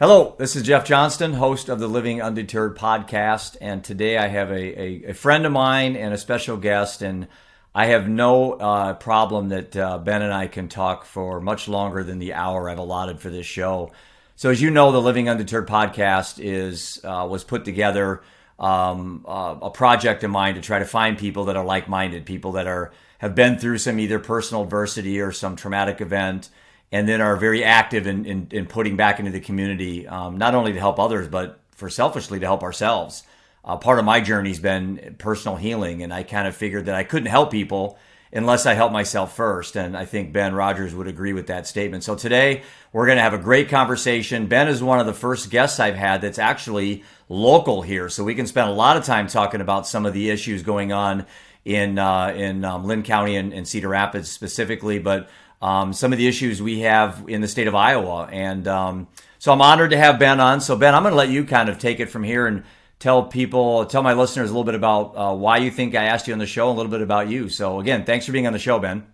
Hello, this is Jeff Johnston, host of the Living Undeterred podcast. And today I have a, a, a friend of mine and a special guest. And I have no uh, problem that uh, Ben and I can talk for much longer than the hour I've allotted for this show. So, as you know, the Living Undeterred podcast is uh, was put together um, uh, a project of mine to try to find people that are like minded, people that are have been through some either personal adversity or some traumatic event and then are very active in, in, in putting back into the community, um, not only to help others, but for selfishly to help ourselves. Uh, part of my journey has been personal healing, and I kind of figured that I couldn't help people unless I help myself first. And I think Ben Rogers would agree with that statement. So today we're going to have a great conversation. Ben is one of the first guests I've had that's actually local here, so we can spend a lot of time talking about some of the issues going on in uh, in um, Linn County and, and Cedar Rapids specifically, but um, some of the issues we have in the state of Iowa. And um, so I'm honored to have Ben on. So, Ben, I'm going to let you kind of take it from here and tell people, tell my listeners a little bit about uh, why you think I asked you on the show, and a little bit about you. So, again, thanks for being on the show, Ben.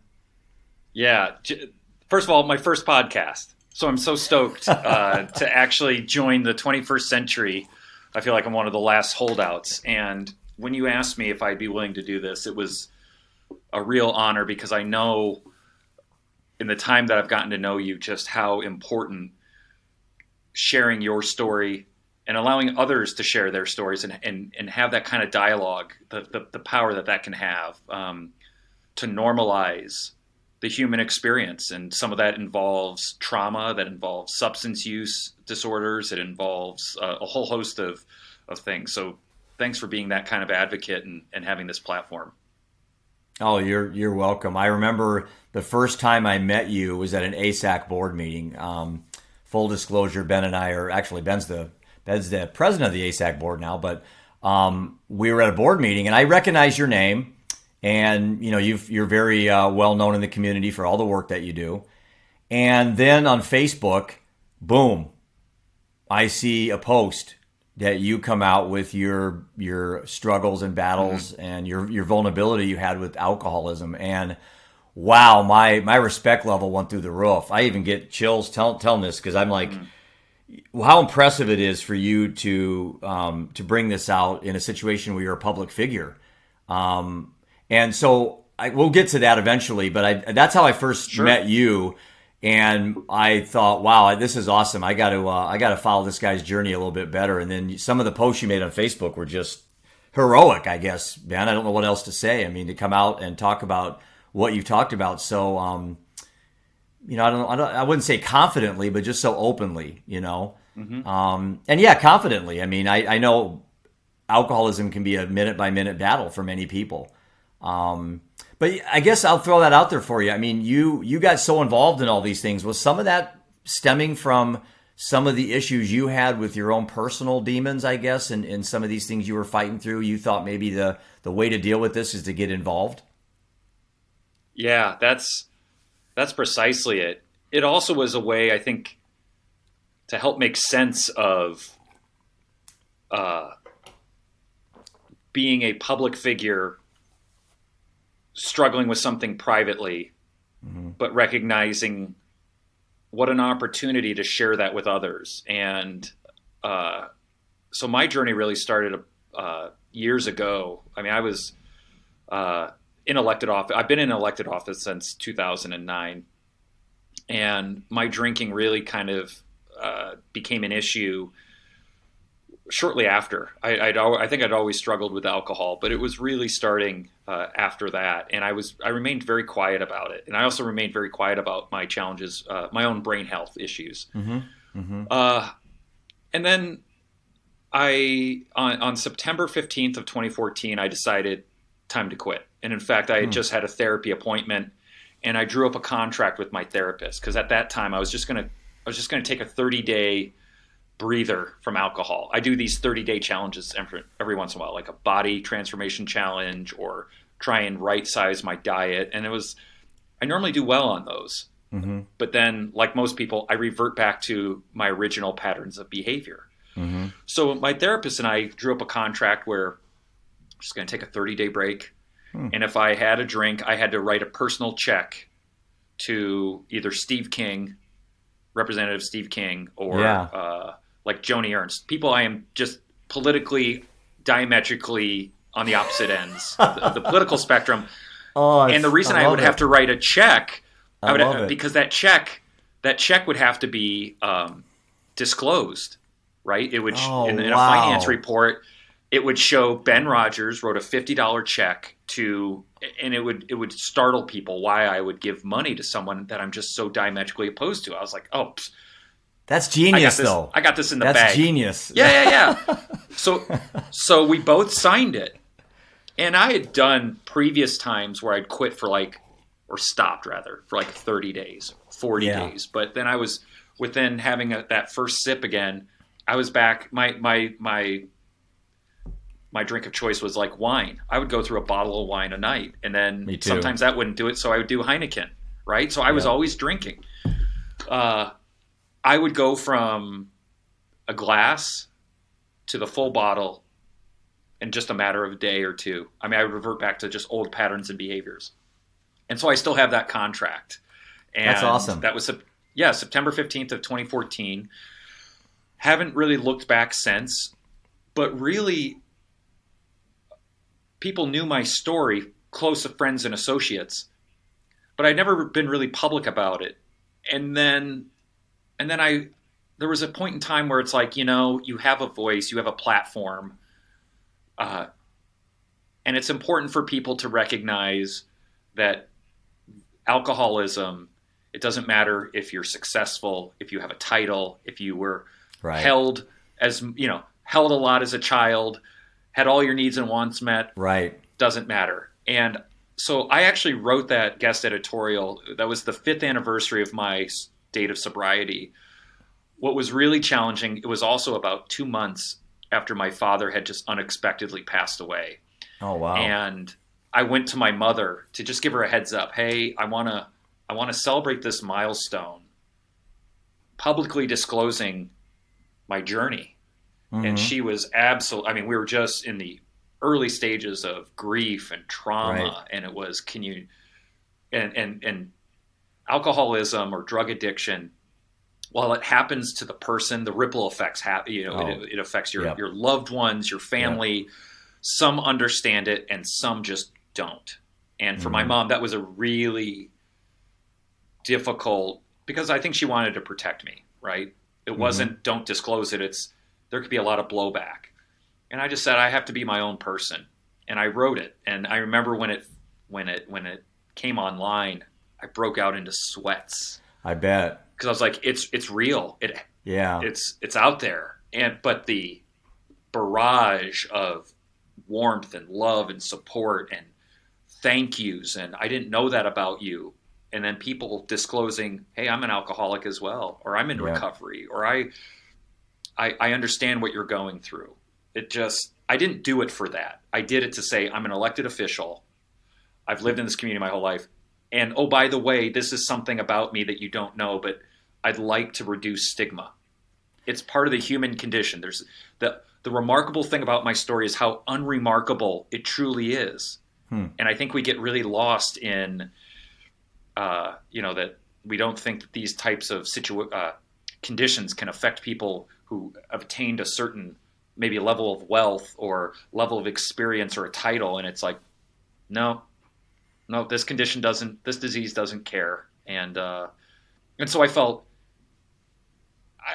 Yeah. First of all, my first podcast. So I'm so stoked uh, to actually join the 21st century. I feel like I'm one of the last holdouts. And when you asked me if I'd be willing to do this, it was a real honor because I know in the time that I've gotten to know you, just how important sharing your story and allowing others to share their stories and, and, and have that kind of dialogue, the, the, the power that that can have um, to normalize the human experience. And some of that involves trauma, that involves substance use disorders, it involves uh, a whole host of, of things. So thanks for being that kind of advocate and, and having this platform. Oh, you're you're welcome. I remember the first time I met you was at an ASAC board meeting. Um, full disclosure, Ben and I are actually Ben's the Ben's the president of the ASAC board now, but um, we were at a board meeting and I recognized your name, and you know you are very uh, well known in the community for all the work that you do. And then on Facebook, boom, I see a post that you come out with your your struggles and battles mm-hmm. and your your vulnerability you had with alcoholism and wow my my respect level went through the roof i even get chills tell, telling this because i'm like mm-hmm. how impressive it is for you to um, to bring this out in a situation where you're a public figure um, and so I, we'll get to that eventually but I, that's how i first sure. met you and I thought, wow, this is awesome. I got to uh, I got to follow this guy's journey a little bit better. And then some of the posts you made on Facebook were just heroic, I guess, man. I don't know what else to say. I mean, to come out and talk about what you've talked about, so um, you know, I don't, I don't, I wouldn't say confidently, but just so openly, you know. Mm-hmm. Um, and yeah, confidently. I mean, I, I know alcoholism can be a minute by minute battle for many people. Um, but I guess I'll throw that out there for you. I mean, you you got so involved in all these things. Was some of that stemming from some of the issues you had with your own personal demons, I guess, and, and some of these things you were fighting through? You thought maybe the the way to deal with this is to get involved. Yeah, that's that's precisely it. It also was a way, I think, to help make sense of uh, being a public figure struggling with something privately, mm-hmm. but recognizing what an opportunity to share that with others. And uh, so my journey really started uh, years ago. I mean, I was uh, in elected office. I've been in elected office since 2009, and my drinking really kind of uh, became an issue shortly after. I, I'd, I think I'd always struggled with alcohol, but it was really starting uh, after that, and I was I remained very quiet about it, and I also remained very quiet about my challenges, uh, my own brain health issues. Mm-hmm. Mm-hmm. Uh, and then I on, on September fifteenth of 2014, I decided time to quit, and in fact, I had mm. just had a therapy appointment, and I drew up a contract with my therapist because at that time I was just gonna I was just gonna take a 30 day breather from alcohol. I do these 30 day challenges every, every once in a while, like a body transformation challenge or try and right size my diet. And it was, I normally do well on those. Mm-hmm. But then, like most people, I revert back to my original patterns of behavior. Mm-hmm. So my therapist and I drew up a contract where just going to take a 30 day break. Hmm. And if I had a drink, I had to write a personal check to either Steve King Representative Steve King or Yeah. uh, like Joni Ernst, people I am just politically diametrically on the opposite ends of the political spectrum. Oh, And the reason I, would have to write a check, I, I would because that check that check would have to be um, disclosed, right? It would Oh, in, in wow. a finance report. It would show Ben Rogers wrote a fifty dollar check to, and it would it would startle people why I would give money to someone that I'm just so diametrically opposed to. I was like, oh, pfft, That's I genius, this. though. I got this in the That's bag. genius. Yeah, yeah, yeah. so, so we both signed it, and I had done previous times where I'd quit for like, or stopped rather, for like thirty days, forty Yeah. days. But then I was within having a, that first sip again. I was back. My my my my drink of choice was like wine. I would go through a bottle of wine a night, and then sometimes that wouldn't do it, so I would do Heineken. Right. So I was always drinking. Uh, I would go from a glass to the full bottle in just a matter of a day or two. I mean, I would revert back to just old patterns and behaviors. And so I still have that contract. And That's awesome. That was, yeah, September 15th of 2014. Haven't really looked back since, but really, people knew my story, close to friends and associates, but I'd never been really public about it. And then, and then I, there was a point in time where it's like, you know, you have a voice, you have a platform, uh, and it's important for people to recognize that alcoholism. It doesn't matter if you're successful, if you have a title, if you were Right. held as you know held a lot as a child, had all your needs and wants met, Right. doesn't matter. And so I actually wrote that guest editorial. That was the fifth anniversary of my date of sobriety. What was really challenging, it was also about two months after my father had just unexpectedly passed away. Oh wow. And I went to my mother to just give her a heads up. Hey, I want to I want to celebrate this milestone, publicly disclosing my journey and Mhm. she was absolutely i mean we were just in the early stages of grief and trauma Right. and it was can you and and and alcoholism or drug addiction while it happens to the person the ripple effects happen you know Oh. it, it affects your Yep. your loved ones your family some understand it and some just don't and for my Mhm. mom that was a really difficult because i think she wanted to protect me right it Mhm. wasn't don't disclose it it's there could be a lot of blowback. And i just said i have to be my own person. And i wrote it. And i remember when it when it when it came online i broke out into sweats. I bet. because i was like it's it's real. It Yeah. it's it's out there. And but the barrage of warmth and love and support and thank yous and i didn't know that about you. And then people disclosing hey i'm an alcoholic as well or i'm in Yeah. recovery or I, I i understand what you're going through. It just i didn't do it for that. I did it to say i'm an elected official. I've lived in this community my whole life. And oh by the way this is something about me that you don't know but i'd like to reduce stigma. It's part of the human condition. There's the the remarkable thing about my story is how unremarkable it truly is. Hmm. and i think we get really lost in uh, you know that we don't think that these types of situa- uh, conditions can affect people who obtained a certain maybe level of wealth or level of experience or a title and it's like no no this condition doesn't this disease doesn't care. And uh, and so i felt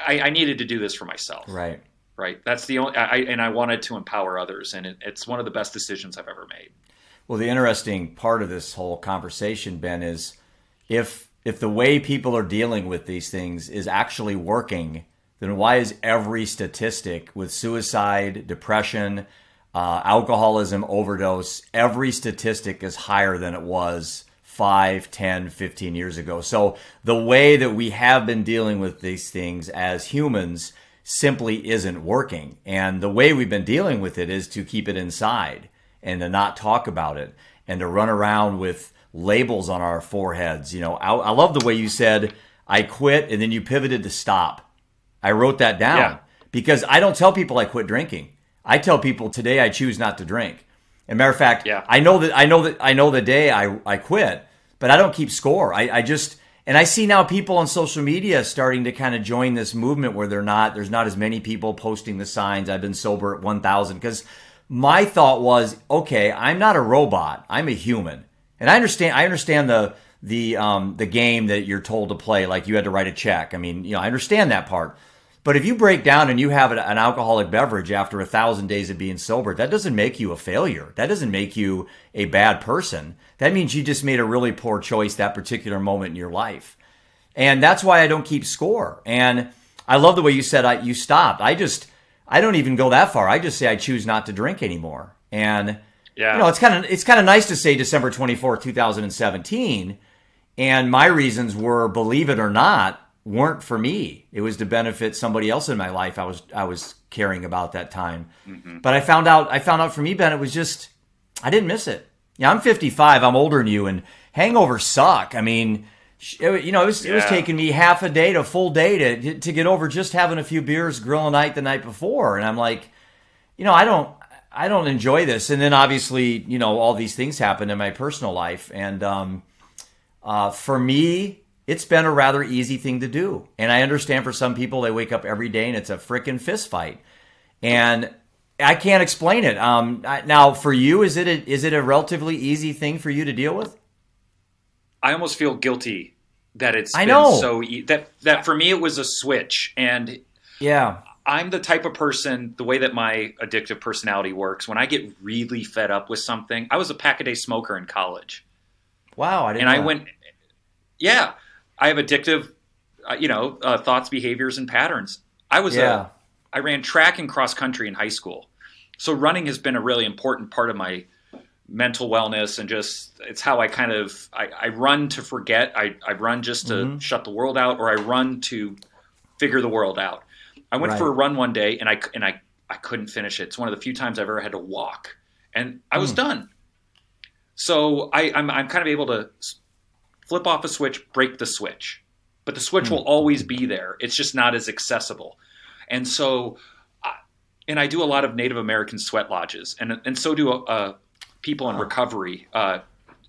I, I needed to do this for myself. Right. right? That's the only I, and i wanted to empower others and it, it's one of the best decisions i've ever made. Well, the interesting part of this whole conversation, Ben, is if if the way people are dealing with these things is actually working, then why is every statistic with suicide, depression, uh, alcoholism, overdose, every statistic is higher than it was 5, 10, 15 years ago? So the way that we have been dealing with these things as humans simply isn't working. And the way we've been dealing with it is to keep it inside and to not talk about it and to run around with labels on our foreheads. You know, I, I love the way you said, I quit, and then you pivoted to stop. I wrote that down Yeah. because I don't tell people I quit drinking. I tell people today I choose not to drink. And matter of fact, Yeah. I know that I know that I know the day I, I quit, but I don't keep score. I, I just and I see now people on social media starting to kind of join this movement where they're not, there's not as many people posting the signs, I've been sober at 1000. Because my thought was, okay, I'm not a robot, I'm a human. And I understand, I understand the, the, um, the game that you're told to play, like you had to write a check. I mean, you know, I understand that part. But if you break down and you have an alcoholic beverage after a thousand days of being sober, that doesn't make you a failure. That doesn't make you a bad person. That means you just made a really poor choice that particular moment in your life. And that's why I don't keep score. And I love the way you said I, you stopped. I just, I don't even go that far. I just say I choose not to drink anymore. And, yeah. you know, it's kind of, it's kind of nice to say December 24th, 2017. And my reasons were, believe it or not, weren't for me. It was to benefit somebody else in my life. I was I was caring about that time. Mm-hmm. But I found out I found out for me, Ben, it was just I didn't miss it. Yeah, I'm 55. I'm older than you, and hangovers suck. I mean, it, you know, it was, yeah. it was taking me half a day to full day to to get over just having a few beers, grilling night the night before, and I'm like, you know, I don't. I don't enjoy this, and then obviously, you know, all these things happen in my personal life, and um, uh, for me, it's been a rather easy thing to do. And I understand for some people, they wake up every day and it's a freaking fist fight. And I can't explain it. Um, now, for you, is it a, is it a relatively easy thing for you to deal with? I almost feel guilty that it's I know. so e- that that for me it was a switch, and yeah, I'm the type of person. The way that my addictive personality works, when I get really fed up with something, I was a pack a day smoker in college. Wow, I and I went, yeah, I have addictive, uh, you know, uh, thoughts, behaviors, and patterns. I was yeah. a, I ran track and cross country in high school, so running has been a really important part of my mental wellness and just it's how I kind of I, I run to forget. I, I run just to mm-hmm. shut the world out, or I run to figure the world out. I went right. for a run one day and I and I I couldn't finish it. It's one of the few times I've ever had to walk, and I was mm. done. So I, I'm I'm kind of able to flip off a switch, break the switch. But the switch mm will always be there. It's just not as accessible. And so, and I do a lot of Native American sweat lodges, and and so do uh, people in recovery uh,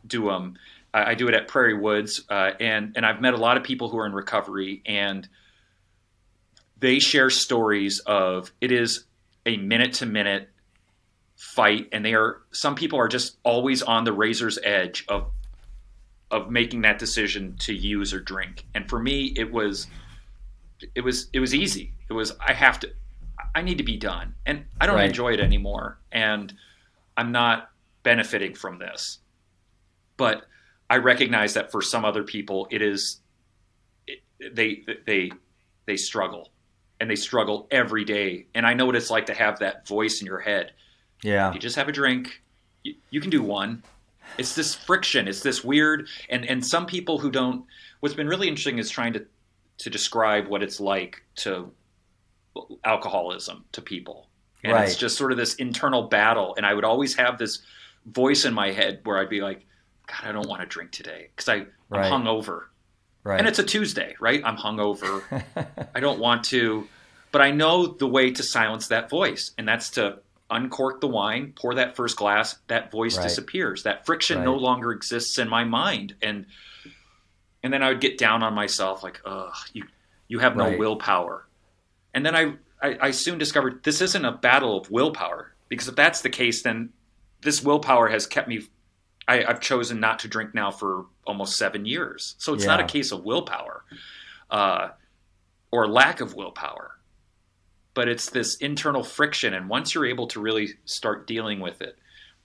do them. Um, I do it at Prairie Woods, uh, and and I've met a lot of people who are in recovery, and they share stories of it is a minute to minute fight, and they are some people are just always on the razor's edge of of making that decision to use or drink. And for me, it was it was it was easy. It was I have to I need to be done, and I don't right. enjoy it anymore, and I'm not benefiting from this. But I recognize that for some other people, it is it, they they they struggle, and they struggle every day. And I know what it's like to have that voice in your head. Yeah, you just have a drink. You, you can do one it's this friction. It's this weird, and and some people who don't. What's been really interesting is trying to to describe what it's like to alcoholism to people, and right. it's just sort of this internal battle. And I would always have this voice in my head where I'd be like, God, I don't want to drink today because I right. I'm hungover. Right. And it's a Tuesday, right? I'm hungover. I don't want to, but I know the way to silence that voice, and that's to uncork the wine, pour that first glass, that voice right. disappears. That friction right. no longer exists in my mind. And and then I would get down on myself like, ugh, you you have no willpower. And then I, I, I soon discovered this isn't a battle of willpower. Because if that's the case, then this willpower has kept me I, have chosen not to drink now for almost seven years. So it's yeah. not a case of willpower uh, or lack of willpower but it's this internal friction. And once you're able to really start dealing with it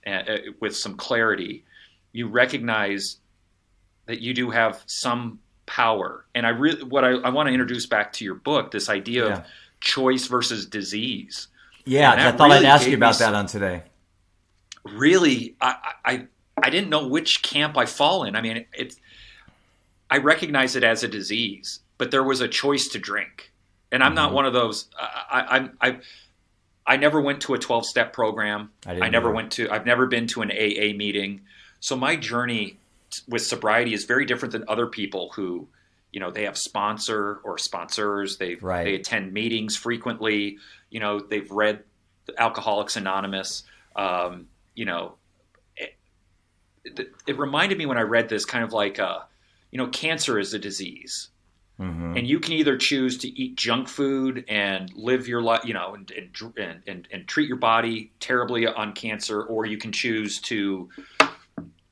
uh, uh, with some clarity, you recognize that you do have some power. And I really, what I, I want to introduce back to your book, this idea yeah. of choice versus disease. Yeah, I thought really I'd ask you about that on today. Really, I, I, I didn't know which camp I fall in. I mean, it's, I recognize it as a disease, but there was a choice to drink and I'm mm-hmm. not one of those. I, I, I, I never went to a 12 step program. I, I never went to. I've never been to an AA meeting. So my journey with sobriety is very different than other people who, you know, they have sponsor or sponsors. They right. they attend meetings frequently. You know, they've read Alcoholics Anonymous. Um, you know, it, reminded me when I read this kind of like a you know, cancer is a disease. Mm-hmm. And you can either choose to eat junk food and live your life, you know, and, and, and, and treat your body terribly on cancer, or you can choose to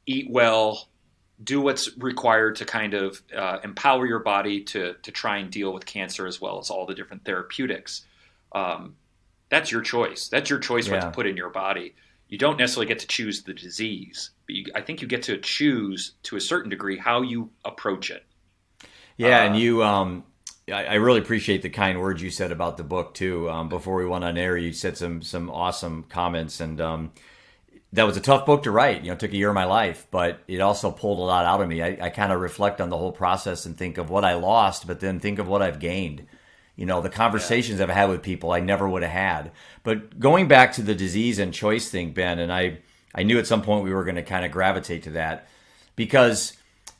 eat well, do what's required to kind of uh, empower your body to, to try and deal with cancer as well as all the different therapeutics. Um, that's your choice. That's your choice yeah. what to put in your body. You don't necessarily get to choose the disease, but you, I think you get to choose to a certain degree how you approach it. Yeah, uh, and you, um, I, I, really appreciate the kind words you said about the book too. Um, before we went on air, you said some some awesome comments, and um, that was a tough book to write. You know, it took a year of my life, but it also pulled a lot out of me. I, I kind of reflect on the whole process and think of what I lost, but then think of what I've gained. You know, the conversations yeah. I've had with people I never would have had. But going back to the disease and choice thing, Ben, and I, I knew at some point we were going to kind of gravitate to that because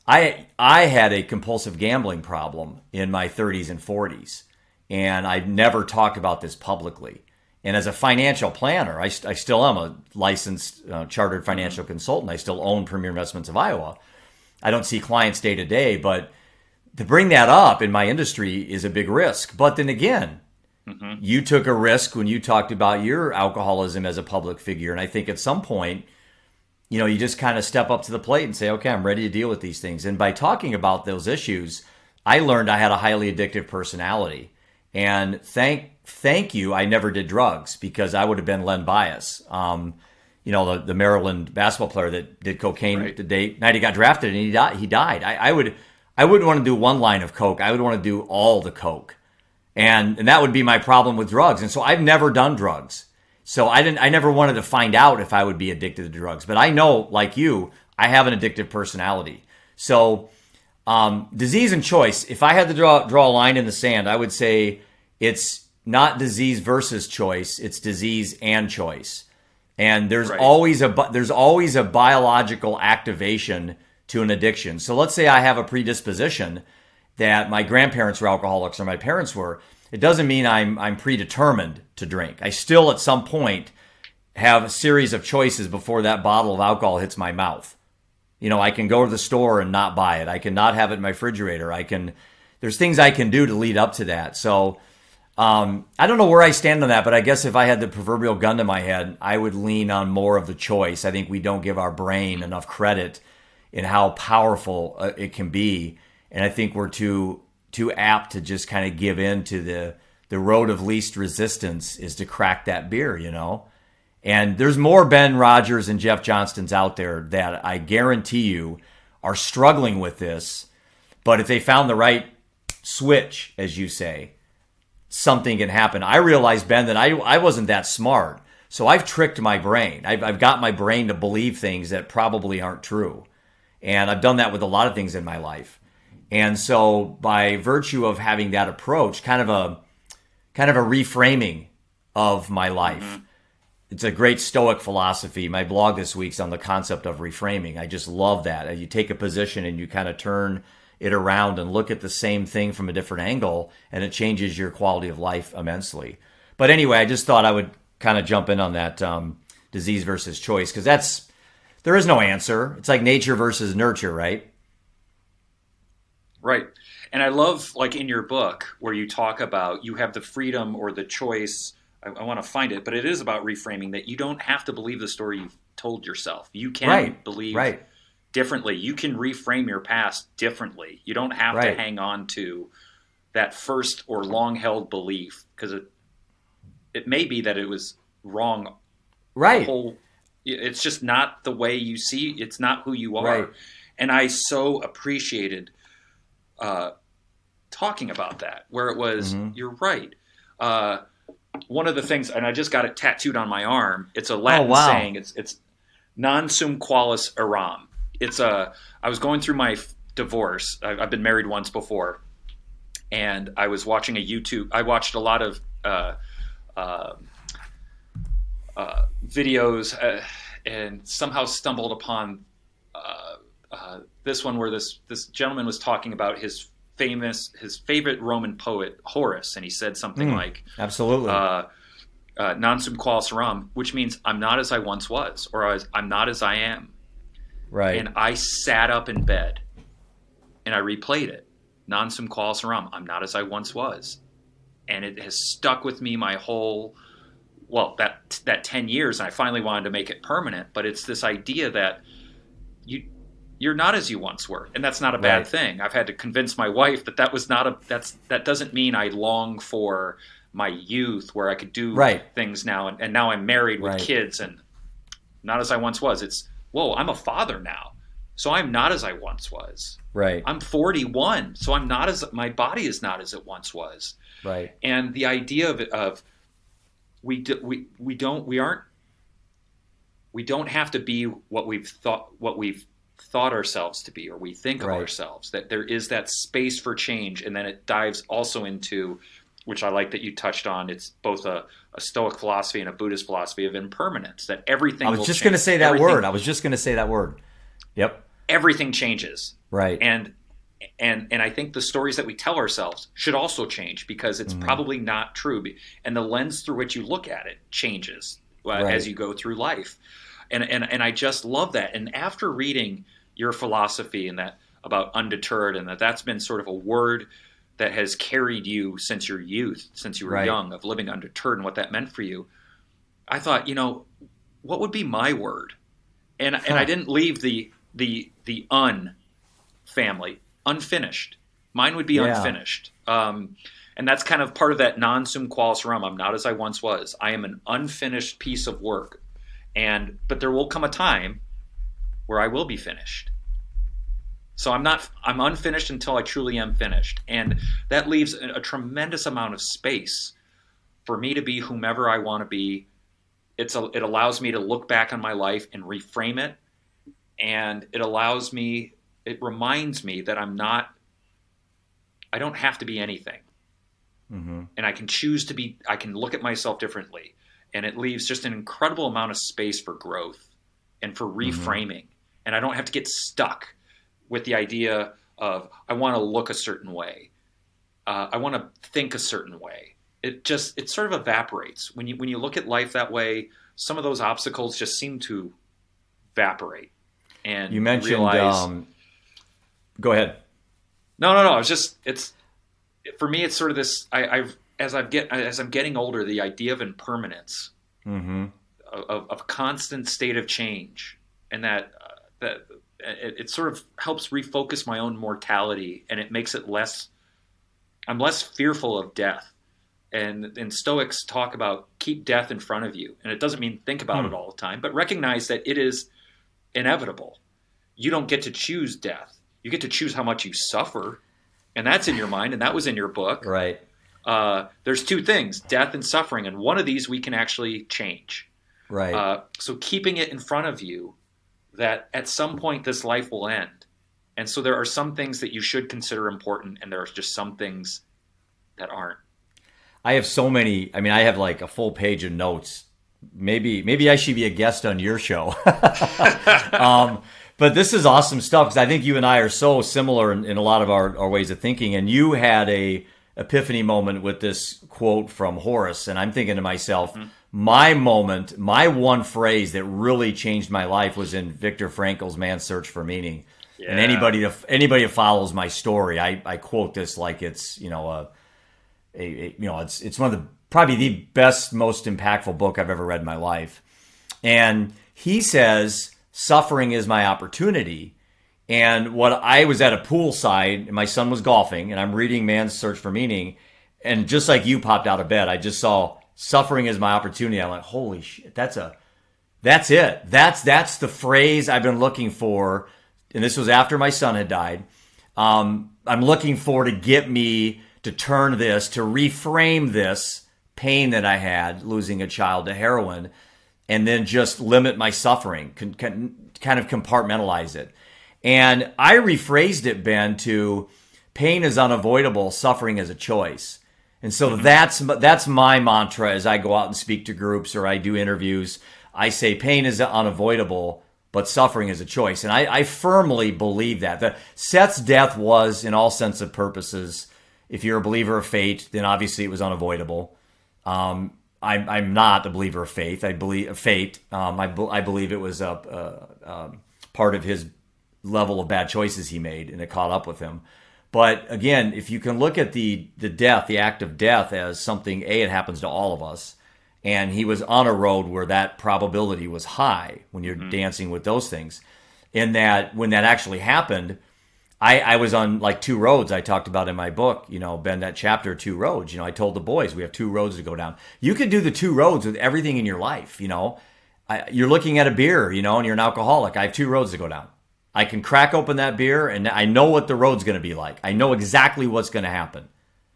I I had a compulsive gambling problem in my 30s and 40s, and I've never talked about this publicly. And as a financial planner, I, I still am a licensed uh, chartered financial mm-hmm. consultant. I still own Premier Investments of Iowa. I don't see clients day to day, but to bring that up in my industry is a big risk. But then again, mm-hmm. you took a risk when you talked about your alcoholism as a public figure. And I think at some point, you know, you just kind of step up to the plate and say, okay, I'm ready to deal with these things. And by talking about those issues, I learned I had a highly addictive personality. And thank thank you, I never did drugs because I would have been Len Bias. Um, you know, the, the Maryland basketball player that did cocaine right. the day night he got drafted and he died. He died. I, I would I wouldn't want to do one line of coke. I would want to do all the coke, and and that would be my problem with drugs. And so I've never done drugs. So I didn't I never wanted to find out if I would be addicted to drugs. But I know, like you, I have an addictive personality. So um, disease and choice. If I had to draw draw a line in the sand, I would say it's not disease versus choice. It's disease and choice. And there's right. always a there's always a biological activation to an addiction. So let's say I have a predisposition that my grandparents were alcoholics or my parents were it doesn't mean I'm I'm predetermined to drink. I still at some point have a series of choices before that bottle of alcohol hits my mouth. You know, I can go to the store and not buy it. I can not have it in my refrigerator. I can there's things I can do to lead up to that. So um, I don't know where I stand on that, but I guess if I had the proverbial gun to my head, I would lean on more of the choice. I think we don't give our brain enough credit in how powerful uh, it can be, and I think we're too too apt to just kind of give in to the the road of least resistance is to crack that beer, you know. And there's more Ben Rogers and Jeff Johnstons out there that I guarantee you are struggling with this. But if they found the right switch, as you say, something can happen. I realized, Ben, that I, I wasn't that smart. So I've tricked my brain. I've, I've got my brain to believe things that probably aren't true. And I've done that with a lot of things in my life. And so by virtue of having that approach, kind of a kind of a reframing of my life. Mm-hmm. It's a great stoic philosophy. My blog this week's on the concept of reframing. I just love that. You take a position and you kind of turn it around and look at the same thing from a different angle and it changes your quality of life immensely. But anyway, I just thought I would kind of jump in on that um, disease versus choice because that's there is no answer. It's like nature versus nurture, right? Right. And I love, like in your book, where you talk about you have the freedom or the choice. I, I want to find it, but it is about reframing that you don't have to believe the story you've told yourself. You can right. believe right. differently. You can reframe your past differently. You don't have right. to hang on to that first or long held belief because it it may be that it was wrong. Right. Whole, it's just not the way you see. It's not who you are. Right. And I so appreciated uh, talking about that, where it was, mm-hmm. you're right. Uh, one of the things, and I just got it tattooed on my arm. It's a Latin oh, wow. saying. It's it's non sum qualis eram. It's a. I was going through my f- divorce. I, have been married once before, and I was watching a YouTube. I watched a lot of uh, uh, uh videos, uh, and somehow stumbled upon uh, uh, this one where this this gentleman was talking about his famous his favorite Roman poet Horace, and he said something mm, like, "Absolutely." Uh, uh, non sum qualis eram, which means I'm not as I once was, or I'm not as I am. Right. And I sat up in bed and I replayed it. Non sum qualis eram. I'm not as I once was, and it has stuck with me my whole well that that 10 years and i finally wanted to make it permanent but it's this idea that you you're not as you once were and that's not a bad right. thing. I've had to convince my wife that that was not a that's that doesn't mean i long for my youth where i could do right. things now and, and now i'm married with right. kids and not as i once was. It's whoa i'm a father now. So i'm not as i once was. Right. I'm 41 so i'm not as my body is not as it once was. Right. And the idea of, of we do, we we don't we aren't we don't have to be what we've thought what we've thought ourselves to be or we think of ourselves that there is that space for change and then it dives also into which I like that you touched on it's both a, a stoic philosophy and a Buddhist philosophy of impermanence that everything I was just going to say that everything, word I was just going to say that word. Yep. Everything changes. Right. And and and I think the stories that we tell ourselves should also change because it's mm-hmm. probably not true, and the lens through which you look at it changes uh, right. as you go through life, and and and I just love that. And after reading your philosophy and that about undeterred, and that that's been sort of a word that has carried you since your youth, since you were right. young, of living undeterred and what that meant for you. I thought, you know, what would be my word? And huh. and I didn't leave the the the un family unfinished. Mine would be yeah. unfinished. Um, and that's kind of part of that non sum qualis eram. I'm not as I once was. I am an unfinished piece of work. And but there will come a time where I will be finished. So I'm not I'm unfinished until I truly am finished. And that leaves a, a tremendous amount of space for me to be whomever I want to be. It's a, it allows me to look back on my life and reframe it and it allows me it reminds me that I'm not, I don't have to be anything. Mm-hmm. And I can choose to be, I can look at myself differently. And it leaves just an incredible amount of space for growth and for mm-hmm. reframing. Mm-hmm. And I don't have to get stuck with the idea of, I want to look a certain way. Uh, I want to think a certain way. It just, it sort of evaporates. When you, when you look at life that way, some of those obstacles just seem to evaporate. And you mentioned realize, um, Go ahead. No, no, no. It's just it's for me. It's sort of this. I, have as I've get as I'm getting older, the idea of impermanence, mm-hmm. of, of constant state of change, and that uh, that it, it, sort of helps refocus my own mortality, and it makes it less. I'm less fearful of death, and and Stoics talk about keep death in front of you, and it doesn't mean think about hmm. it all the time, but recognize that it is inevitable. You don't get to choose death you get to choose how much you suffer, and that's in your mind, and that was in your book. Right. Uh, there's two things: death and suffering, and one of these we can actually change. Right. Uh, so keeping it in front of you that at some point this life will end, and so there are some things that you should consider important, and there are just some things that aren't. I have so many. I mean, I have like a full page of notes. Maybe maybe I should be a guest on your show. um, but this is awesome stuff because I think you and I are so similar in, in a lot of our, our ways of thinking. And you had a epiphany moment with this quote from Horace, and I'm thinking to myself, mm-hmm. my moment, my one phrase that really changed my life was in Viktor Frankl's Man's Search for Meaning. Yeah. And anybody that anybody that follows my story, I, I quote this like it's you know a, a, a you know it's it's one of the probably the best most impactful book I've ever read in my life. And he says suffering is my opportunity. And what I was at a poolside, and my son was golfing, and I'm reading Man's Search for Meaning, and just like you popped out of bed, I just saw suffering is my opportunity. I'm like, holy shit, that's a, that's it. That's that's the phrase I've been looking for, and this was after my son had died. Um, I'm looking for to get me to turn this, to reframe this pain that I had losing a child to heroin and then just limit my suffering, can, can, kind of compartmentalize it. And I rephrased it, Ben, to pain is unavoidable, suffering is a choice. And so mm-hmm. that's that's my mantra as I go out and speak to groups or I do interviews. I say pain is unavoidable, but suffering is a choice. And I, I firmly believe that. Seth's death was, in all sense of purposes, if you're a believer of fate, then obviously it was unavoidable. Um, I'm, I'm not a believer of faith. I believe fate. Um, I, I believe it was a, a, a, part of his level of bad choices he made, and it caught up with him. But again, if you can look at the the death, the act of death, as something a it happens to all of us, and he was on a road where that probability was high when you're mm-hmm. dancing with those things. In that when that actually happened, I, I was on like two roads I talked about in my book, you know, Ben, that chapter, two roads. You know, I told the boys we have two roads to go down. You could do the two roads with everything in your life, you know. I, you're looking at a beer, you know, and you're an alcoholic. I have two roads to go down. I can crack open that beer and I know what the road's going to be like. I know exactly what's going to happen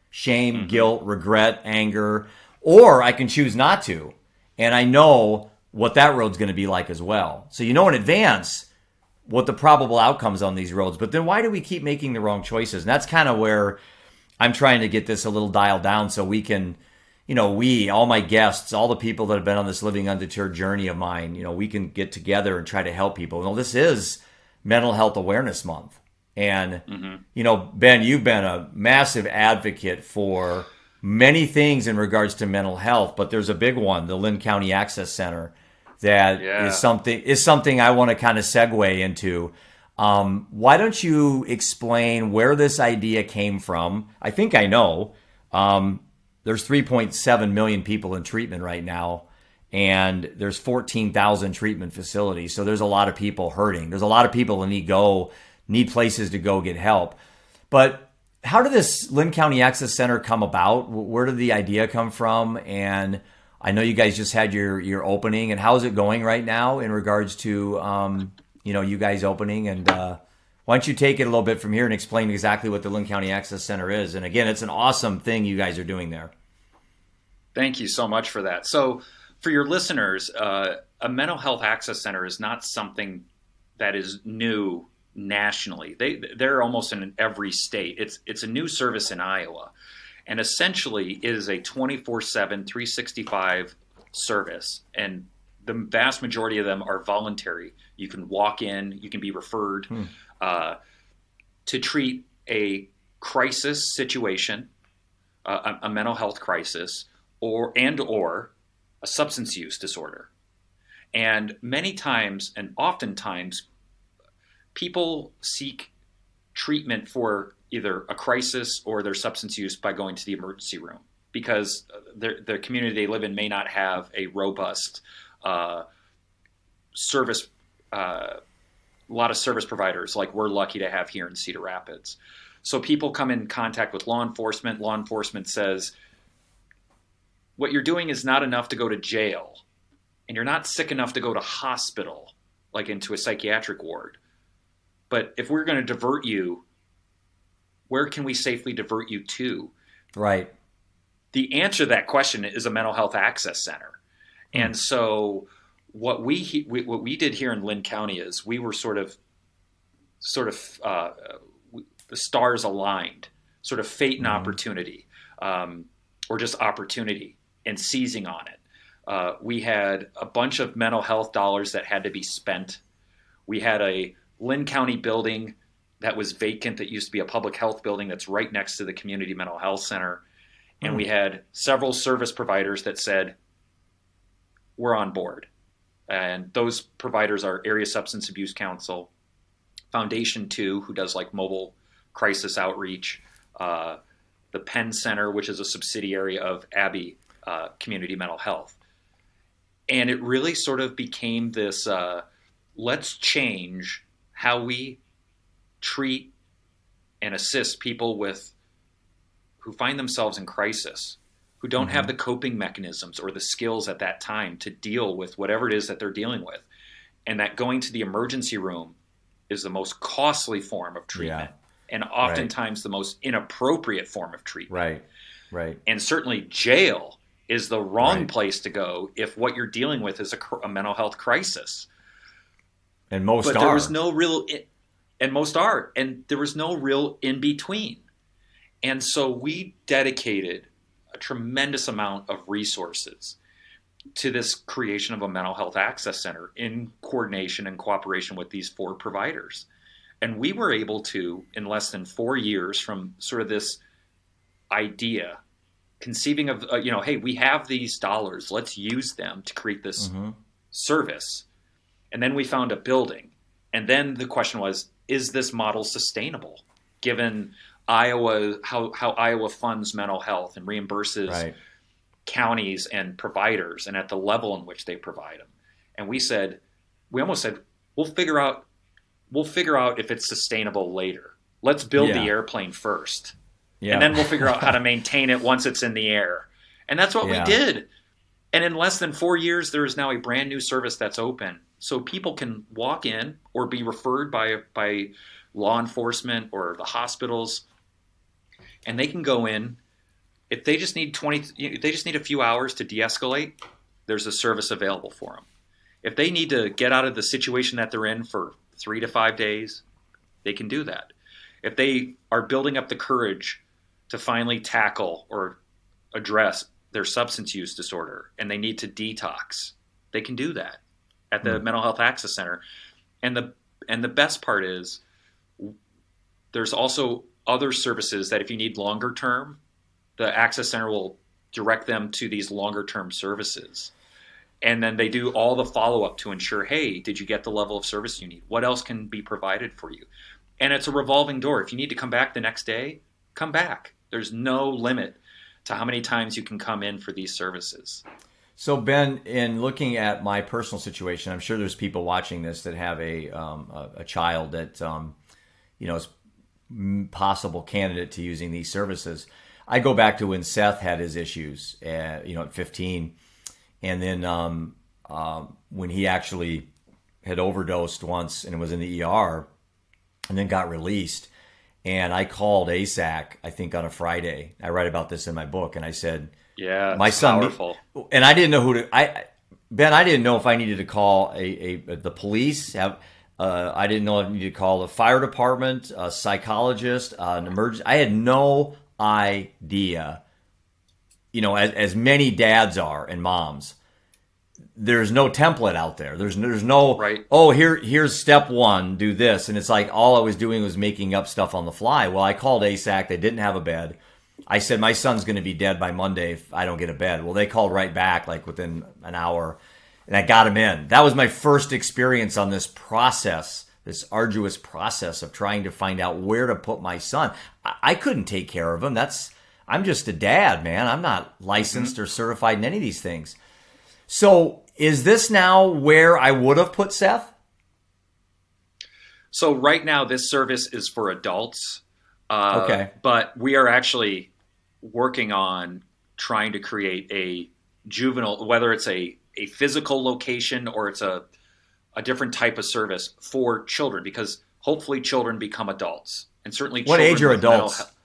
shame, mm-hmm. guilt, regret, anger, or I can choose not to. And I know what that road's going to be like as well. So you know in advance what the probable outcomes on these roads. But then why do we keep making the wrong choices? And that's kind of where I'm trying to get this a little dialed down so we can, you know, we, all my guests, all the people that have been on this living undeterred journey of mine, you know, we can get together and try to help people. You know, this is Mental Health Awareness Month. And, mm-hmm. you know, Ben, you've been a massive advocate for many things in regards to mental health, but there's a big one, the Linn County Access Center, that yeah. is something is something I want to kind of segue into. Um, why don't you explain where this idea came from? I think I know. Um, there's 3.7 million people in treatment right now and there's 14,000 treatment facilities. So there's a lot of people hurting. There's a lot of people that need go need places to go get help. But how did this Linn County Access Center come about? Where did the idea come from? And I know you guys just had your your opening, and how is it going right now in regards to um, you know you guys opening? And uh, why don't you take it a little bit from here and explain exactly what the Linn County Access Center is? And again, it's an awesome thing you guys are doing there. Thank you so much for that. So for your listeners, uh, a mental health access center is not something that is new nationally. They they're almost in every state. It's it's a new service in Iowa, and essentially it is a 24/7, 365 service, and the vast majority of them are voluntary. You can walk in, you can be referred hmm. uh, to treat a crisis situation, uh, a, a mental health crisis, or and or a substance use disorder. And many times, and oftentimes, people seek treatment for either a crisis or their substance use by going to the emergency room because the community they live in may not have a robust uh, service, uh, a lot of service providers like we're lucky to have here in Cedar Rapids. So people come in contact with law enforcement. Law enforcement says, what you're doing is not enough to go to jail and you're not sick enough to go to hospital like into a psychiatric ward but if we're going to divert you where can we safely divert you to right the answer to that question is a mental health access center mm. and so what we, we, what we did here in Linn County is we were sort of sort of uh, the stars aligned sort of fate and mm. opportunity um, or just opportunity and seizing on it. Uh, we had a bunch of mental health dollars that had to be spent. We had a Linn County building that was vacant that used to be a public health building that's right next to the community mental health center. And mm. we had several service providers that said, we're on board. And those providers are Area Substance Abuse Council, Foundation 2, who does like mobile crisis outreach, uh, the Penn Center, which is a subsidiary of Abbe uh, community mental health. And it really sort of became this uh, let's change how we treat and assist people with who find themselves in crisis, who don't mm-hmm. have the coping mechanisms or the skills at that time to deal with whatever it is that they're dealing with. And that going to the emergency room is the most costly form of treatment yeah. and oftentimes right. the most inappropriate form of treatment. Right. Right. And certainly jail is the wrong right. place to go if what you're dealing with is a, a mental health crisis. And most but are. there was no real, and most are, and there was no real in between. And so we dedicated a tremendous amount of resources to this creation of a mental health access center in coordination and cooperation with these four providers. And we were able to, in less than four years from sort of this idea conceiving of uh, you know hey we have these dollars let's use them to create this mm-hmm. service and then we found a building and then the question was is this model sustainable given Iowa how how Iowa funds mental health and reimburses Right. counties and providers and at the level in which they provide them. And we said, we almost said, we'll figure out, we'll figure out if it's sustainable later. Let's build Yeah. the airplane first, Yeah. and then we'll figure out how to maintain it once it's in the air. And that's what Yeah. we did. And in less than four years, there is now a brand new service that's open, so people can walk in or be referred by by law enforcement or the hospitals, and they can go in. If they just need 20 if they just need a few hours to de-escalate there's a service available for them if they need to get out of the situation that they're in for three to five days they can do that. If they are building up the courage to finally tackle or address their substance use disorder and they need to detox they can do that at the Hmm. mental health access center. And the and the best part is there's also other services that if you need longer term the access center will direct them to these longer term services. And then they do all the follow up to ensure hey did you get the level of service you need? What else can be provided for you? And it's a revolving door. If you need to come back the next day come back. There's no limit to how many times you can come in for these services So Ben, in looking at my personal situation, I'm sure there's people watching this that have a um, a, a child that um, you know is possible candidate to using these services. I go back to when Seth had his issues, uh, you know, at 15, and then um, um, when he actually had overdosed once and was in the ER, and then got released. And I called ASAC, I think on a Friday. I write about this in my book, and I said, yeah My son- powerful and I didn't know who to. I Ben, I didn't know if I needed to call a, a the police. Have uh, I didn't know if I needed to call the fire department, a psychologist, uh, an emergency. I had no idea. You know, as as many dads are and moms, there's no template out there. There's there's no Right. Oh, here here's step one. Do this, and it's like all I was doing was making up stuff on the fly. Well, I called ASAC. They didn't have a bed. I said my son's going to be dead by Monday if I don't get a bed. Well, they called right back like within an hour, and I got him in. That was my first experience on this process, this arduous process of trying to find out where to put my son. I, I couldn't take care of him. That's I'm just a dad, man. I'm not licensed or certified in any of these things. So, is this now where I would have put Seth? So right now, this service is for adults. Uh, Okay. But we are actually working on trying to create a juvenile, whether it's a, a physical location or it's a, a different type of service for children, because hopefully children become adults. And certainly What children age are adults? health-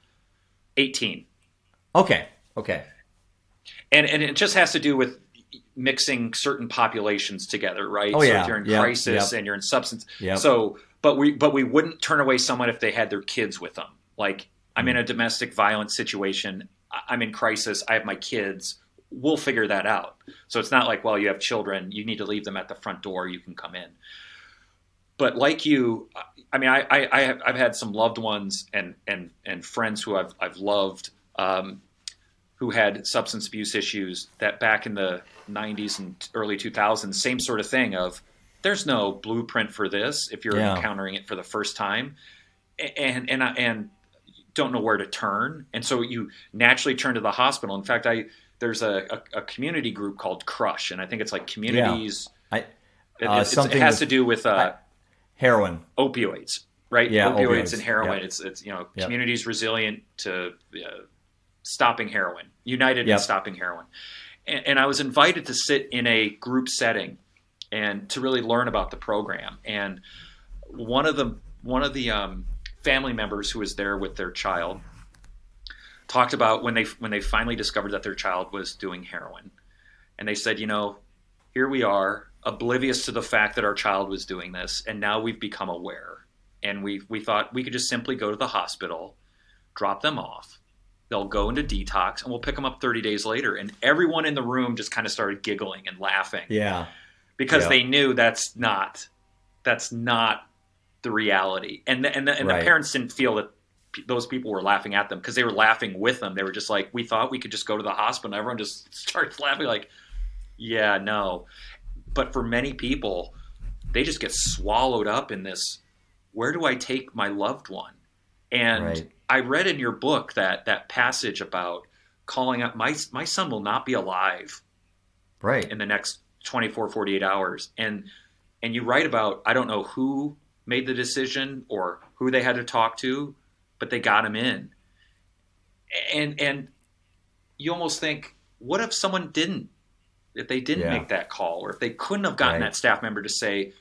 18. Okay. Okay. And, and it just has to do with mixing certain populations together, right? Oh, so yeah. if you're in Yep, crisis yep. and you're in substance, Yep. so, but we but we wouldn't turn away someone if they had their kids with them. Like I'm in a domestic violence situation, I'm in crisis, I have my kids. We'll figure that out. So it's not like, well, you have children, you need to leave them at the front door, you can come in. But like you, I mean, I, I, I have, I've had some loved ones and and and friends who I've I've loved. Um, who had substance abuse issues that back in the 90s and early 2000s same sort of thing of there's no blueprint for this if you're Yeah. encountering it for the first time A- and and and don't know where to turn and so you naturally turn to the hospital in fact i there's a, a, a community group called crush and i think it's like communities I it, Uh, it's- it has with- to do with uh, heroin. opioids, right? Yeah, opioids, opioids. and heroin. Yep. It's it's you know Yep. communities resilient to uh, stopping heroin, united in stopping heroin. And, and I was invited to sit in a group setting and to really learn about the program. And one of the one of the um, family members who was there with their child talked about when they when they finally discovered that their child was doing heroin, and they said, you know, here we are, oblivious to the fact that our child was doing this, and now we've become aware. And we we thought we could just simply go to the hospital, drop them off. They'll go into detox, and we'll pick them up 30 days later. And everyone in the room just kind of started giggling and laughing Yeah. because Yeah. they knew that's not that's not the reality. And the, and the, and Right. the parents didn't feel that p- those people were laughing at them because they were laughing with them. They were just like, we thought we could just go to the hospital. And everyone just starts laughing like, yeah, no. But for many people, they just get swallowed up in this where do I take my loved one? And Right. I read in your book that that passage about calling up my my son will not be alive Right. in the next 24 48 hours and and you write about i don't know who made the decision or who they had to talk to but they got him in and and you almost think what if someone didn't if they didn't Yeah. make that call or if they couldn't have gotten Right. that staff member to say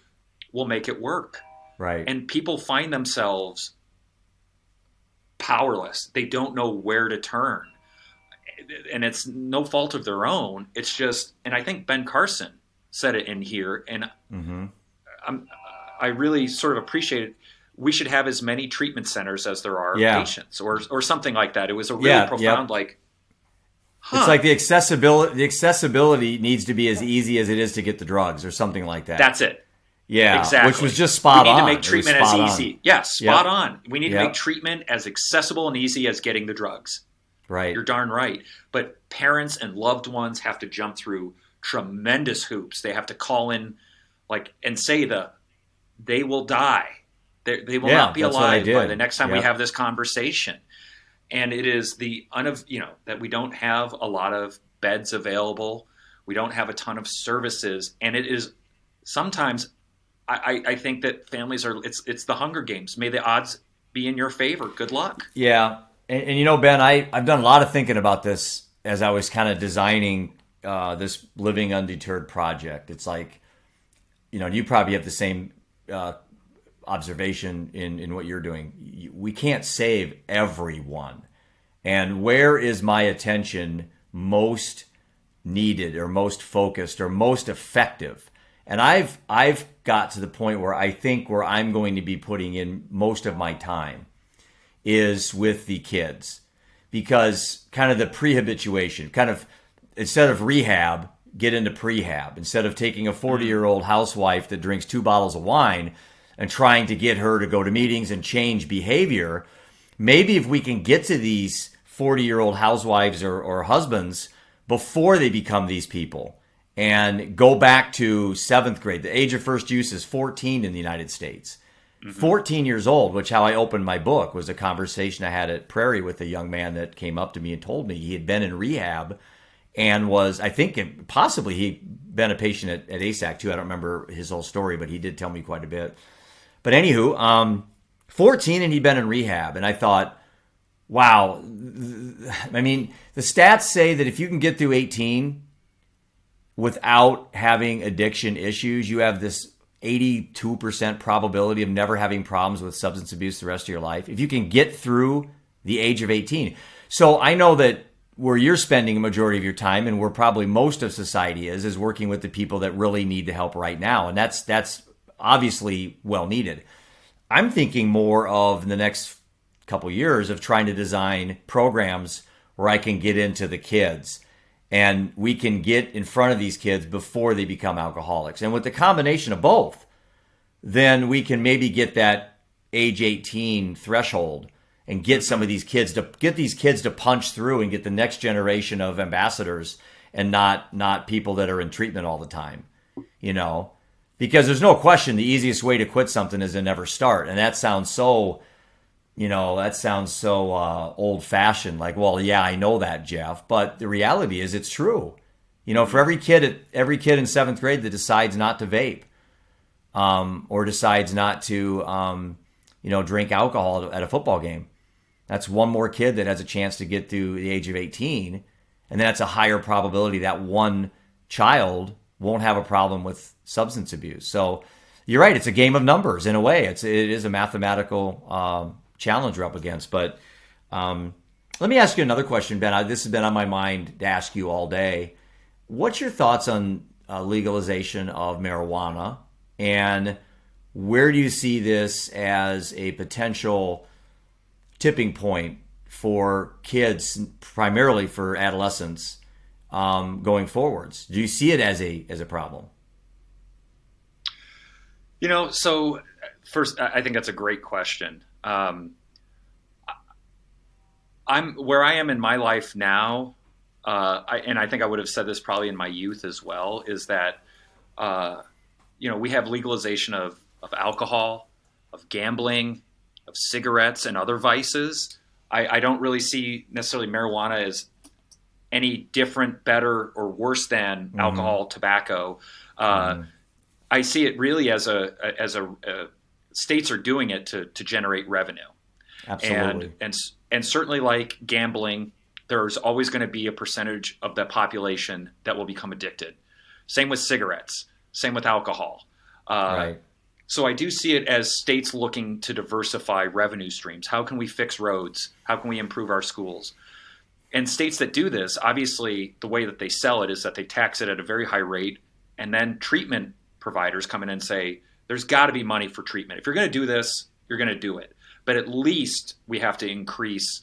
we'll make it work Right. and people find themselves powerless they don't know where to turn and it's no fault of their own it's just and i think ben carson said it in here and hmm I'm, i really sort of appreciate it we should have as many treatment centers as there are Yeah. patients or or something like that it was a really Yeah, profound like huh, It's like the accessibility. The accessibility needs to be as easy as it is to get the drugs, or something like that. that's it yeah, exactly which was just spot we need on. to make treatment as spot on. easy yes spot Yep. on we need to make treatment as accessible and easy as getting the drugs Right. You're darn right. But parents and loved ones have to jump through tremendous hoops. They have to call in, like, and say the, they will die. They, they will Yeah, not be that's what I alive by the next time we have this conversation. And it is the unav- you know that we don't have a lot of beds available. We don't have a ton of services, and it is sometimes. I, I I think that families are. It's it's the Hunger Games. May the odds be in your favor. Good luck. Yeah, and, and you know, Ben, I I've done a lot of thinking about this as I was kind of designing uh, this living undeterred project. It's like, you know, you probably have the same uh, observation in in what you're doing. We can't save everyone, and where is my attention most needed or most focused or most effective? And I've I've got to the point where I think where I'm going to be putting in most of my time is with the kids because kind of the prehabilitation, kind of instead of rehab, get into prehab. Instead of taking a mm. 40 year old housewife that drinks two bottles of wine and trying to get her to go to meetings and change behavior, maybe if we can get to these 40 year old housewives or, or husbands before they become these people and go back to seventh grade. The age of first use is 14 in the United States. Mm-hmm. 14 years old, which how I opened my book was a conversation I had at Prairie with a young man that came up to me and told me he had been in rehab and was, I think, possibly he'd been a patient at, at ASAC too. I don't remember his whole story, but he did tell me quite a bit. But anywho, um, 14 and he'd been in rehab. And I thought, wow. I mean, the stats say that if you can get through 18 without having addiction issues, you have this 82% probability of never having problems with substance abuse the rest of your life. If you can get through the age of 18. So I know that where you're spending a majority of your time and where probably most of society is is working with the people that really need the help right now and that's that's obviously well needed. I'm thinking more of the next couple years of trying to design programs where I can get into the kids and we can get in front of these kids before they become alcoholics. And with the combination of both, then we can maybe get that age 18 threshold and get some of these kids to get these kids to punch through and get the next generation of ambassadors and not not people that are in treatment all the time. You know, because there's no question the easiest way to quit something is to never start. And that sounds so you know, that sounds so uh, old fashioned. Like, well, yeah, I know that, Jeff. But the reality is, it's true. You know, for every kid, every kid in seventh grade that decides not to vape, um, or decides not to, um, you know, drink alcohol at a football game, that's one more kid that has a chance to get through the age of eighteen, and that's a higher probability that one child won't have a problem with substance abuse. So. You're right. It's a game of numbers in a way. It's it is a mathematical um, challenge we're up against. But um, let me ask you another question, Ben. I, this has been on my mind to ask you all day. What's your thoughts on uh, legalization of marijuana, and where do you see this as a potential tipping point for kids, primarily for adolescents, um, going forwards? Do you see it as a as a problem? You know, so first, I think that's a great question. Um, I'm where I am in my life now, uh, I, and I think I would have said this probably in my youth as well. Is that uh, you know we have legalization of of alcohol, of gambling, cigarettes and other vices. I, I don't really see necessarily marijuana as any different, better, or worse than mm-hmm. alcohol, tobacco. Uh, mm-hmm. I see it really as a as a, a, states are doing it to to generate revenue. Absolutely. And and and certainly like gambling, there's always going to be a percentage of the population that will become addicted. Same with cigarettes. Same with alcohol. Uh, right. So I do see it as states looking to diversify revenue streams. How can we fix roads? How can we improve our schools? And states that do this, obviously, the way that they sell it is that they tax it at a very high rate, and then treatment providers come in and say, "There's got to be money for treatment. If you're going to do this, you're going to do it." But at least we have to increase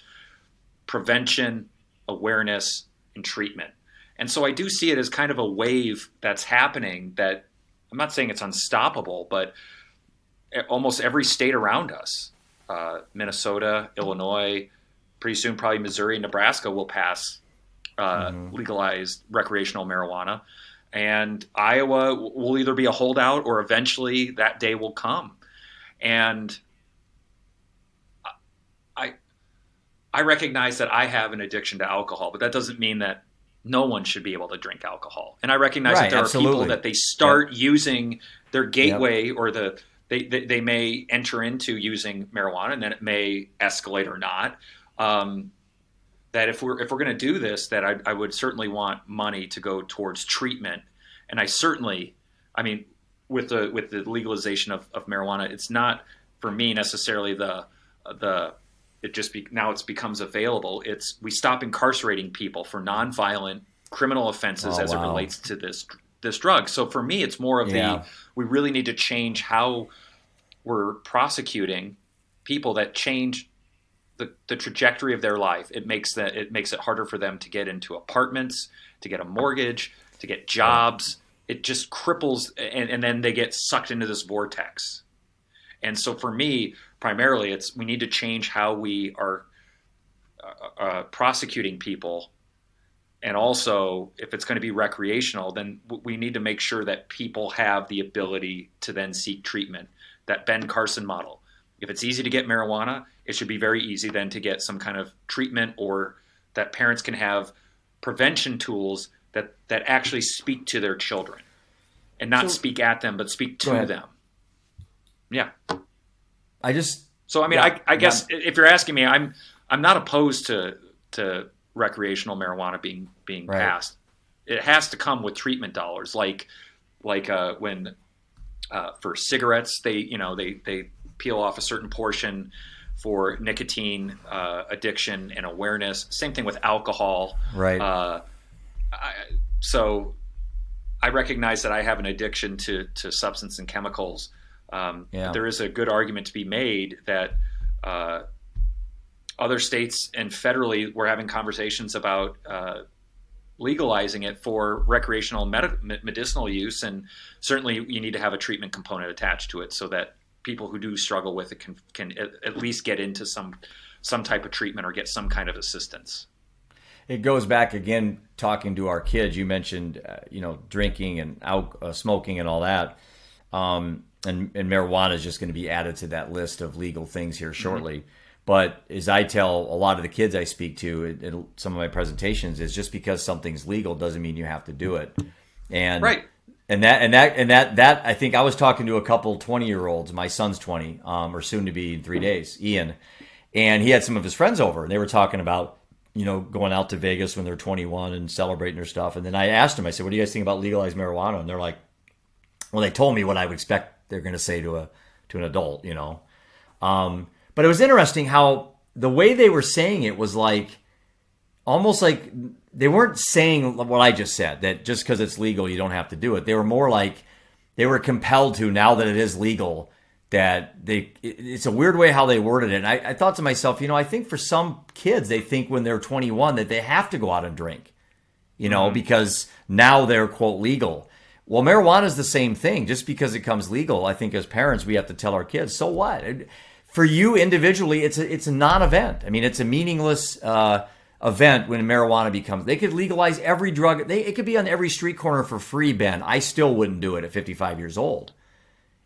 prevention, awareness, and treatment. And so I do see it as kind of a wave that's happening that I'm not saying it's unstoppable, but almost every state around us, uh, Minnesota, Illinois, pretty soon probably Missouri, Nebraska will pass uh, mm-hmm. legalized recreational marijuana. And Iowa will either be a holdout or eventually that day will come. And I, I recognize that I have an addiction to alcohol, but that doesn't mean that no one should be able to drink alcohol. And I recognize right, that there absolutely. are people that they start yep. using their gateway yep. or the they, they, they may enter into using marijuana and then it may escalate or not. Um, that if we're if we're going to do this, that I, I would certainly want money to go towards treatment. And I certainly, I mean, with the with the legalization of, of marijuana, it's not for me necessarily the the it just be, now it's becomes available. It's we stop incarcerating people for nonviolent criminal offenses oh, as wow. it relates to this this drug. So for me, it's more of yeah. the we really need to change how we're prosecuting people that change the, the trajectory of their life. It makes that it makes it harder for them to get into apartments, to get a mortgage, to get jobs. It just cripples, and, and then they get sucked into this vortex. And so for me, primarily, it's we need to change how we are uh, uh, prosecuting people. And also, if it's going to be recreational, then we need to make sure that people have the ability to then seek treatment. That Ben Carson model. If it's easy to get marijuana, it should be very easy then to get some kind of treatment or that parents can have prevention tools that, that actually speak to their children and not so, speak at them, but speak to them. Yeah. I just so I mean yeah, I, I guess yeah. if you're asking me, I'm I'm not opposed to to recreational marijuana being being right. passed. It has to come with treatment dollars, like like uh, when uh, for cigarettes they you know they they peel off a certain portion for nicotine uh, addiction and awareness. Same thing with alcohol. Right. Uh, I, so I recognize that I have an addiction to to substance and chemicals. Um, yeah. There is a good argument to be made that uh, other states and federally we're having conversations about uh, legalizing it for recreational med- medicinal use, and certainly you need to have a treatment component attached to it so that people who do struggle with it can can at least get into some some type of treatment or get some kind of assistance. It goes back again talking to our kids. You mentioned uh, you know drinking and out, uh, smoking and all that. Um, and, and marijuana is just going to be added to that list of legal things here shortly. Mm-hmm. But as I tell a lot of the kids I speak to in some of my presentations, is just because something's legal doesn't mean you have to do it. And right. And that and that and that that I think I was talking to a couple twenty year olds. My son's twenty, um, or soon to be in three days. Ian, and he had some of his friends over, and they were talking about you know going out to Vegas when they're twenty one and celebrating their stuff. And then I asked him, I said, "What do you guys think about legalized marijuana?" And they're like, "Well, they told me what I would expect they're going to say to a to an adult, you know. Um, but it was interesting how the way they were saying it was like almost like they weren't saying what I just said that just because it's legal you don't have to do it. They were more like they were compelled to now that it is legal that they it's a weird way how they worded it. And I, I thought to myself, you know, I think for some kids they think when they're 21 that they have to go out and drink, you know, mm-hmm. because now they're quote legal. Well, marijuana is the same thing. Just because it comes legal, I think as parents we have to tell our kids. So what? For you individually, it's a it's a non-event. I mean, it's a meaningless uh, event when marijuana becomes. They could legalize every drug. They, it could be on every street corner for free. Ben, I still wouldn't do it at 55 years old.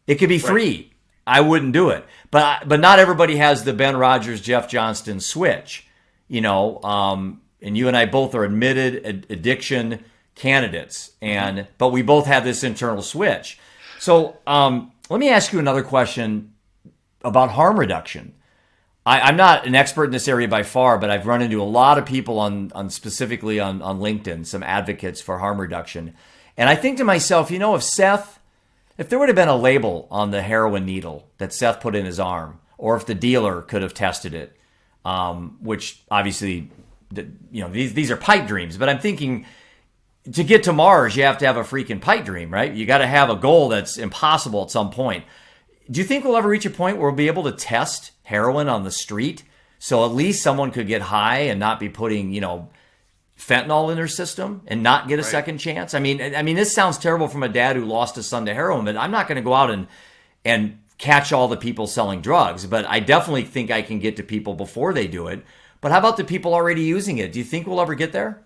It could be free. I wouldn't do it. But but not everybody has the Ben Rogers, Jeff Johnston switch. You know, um, and you and I both are admitted ad- addiction candidates, and but we both have this internal switch. So um, let me ask you another question about harm reduction. I, am not an expert in this area by far, but I've run into a lot of people on, on specifically on, on LinkedIn, some advocates for harm reduction. And I think to myself, you know, if Seth, if there would have been a label on the heroin needle that Seth put in his arm, or if the dealer could have tested it, um, which obviously, you know, these, these are pipe dreams, but I'm thinking to get to Mars, you have to have a freaking pipe dream, right? You got to have a goal that's impossible at some point. Do you think we'll ever reach a point where we'll be able to test heroin on the street? So at least someone could get high and not be putting, you know, fentanyl in their system and not get a right. second chance. I mean, I mean, this sounds terrible from a dad who lost his son to heroin, but I'm not going to go out and and catch all the people selling drugs. But I definitely think I can get to people before they do it. But how about the people already using it? Do you think we'll ever get there?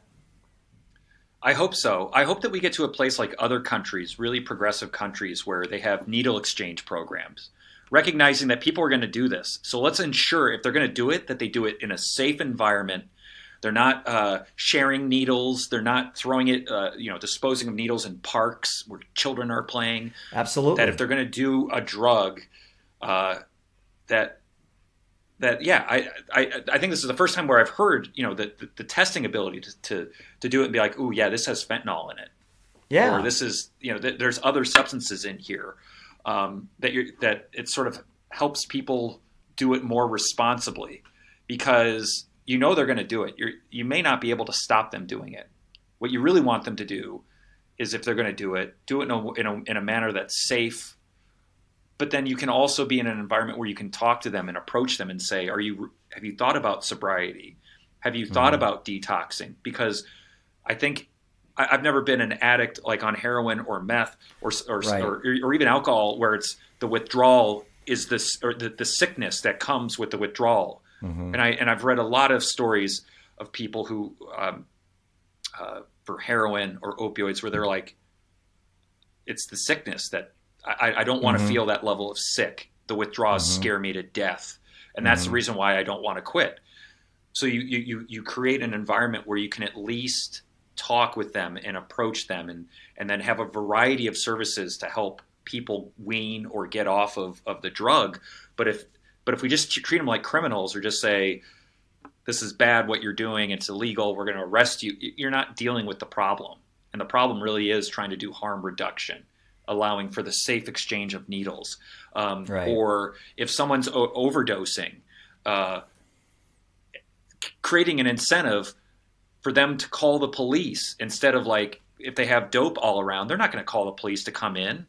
I hope so. I hope that we get to a place like other countries, really progressive countries, where they have needle exchange programs, recognizing that people are going to do this. So let's ensure if they're going to do it, that they do it in a safe environment. They're not uh, sharing needles. They're not throwing it, uh, you know, disposing of needles in parks where children are playing. Absolutely. That if they're going to do a drug, uh, that that yeah, I, I I think this is the first time where I've heard you know the the, the testing ability to, to to do it and be like, oh yeah, this has fentanyl in it. Yeah. Or this is you know th- there's other substances in here um, that you that it sort of helps people do it more responsibly because you know they're going to do it. You you may not be able to stop them doing it. What you really want them to do is if they're going to do it, do it in a, in a, in a manner that's safe but then you can also be in an environment where you can talk to them and approach them and say are you have you thought about sobriety have you thought mm-hmm. about detoxing because i think I, have never been an addict like on heroin or meth or or, right. or, or even alcohol where it's the withdrawal is this or the, the sickness that comes with the withdrawal mm-hmm. and i and i've read a lot of stories of people who um, uh, for heroin or opioids where they're like it's the sickness that I, I don't want to mm-hmm. feel that level of sick. The withdrawals mm-hmm. scare me to death, and that's mm-hmm. the reason why I don't want to quit. So you, you you create an environment where you can at least talk with them and approach them, and and then have a variety of services to help people wean or get off of, of the drug. But if but if we just treat them like criminals or just say this is bad what you're doing, it's illegal, we're going to arrest you, you're not dealing with the problem. And the problem really is trying to do harm reduction allowing for the safe exchange of needles. Um, right. Or if someone's o- overdosing, uh, creating an incentive for them to call the police instead of like if they have dope all around, they're not going to call the police to come in.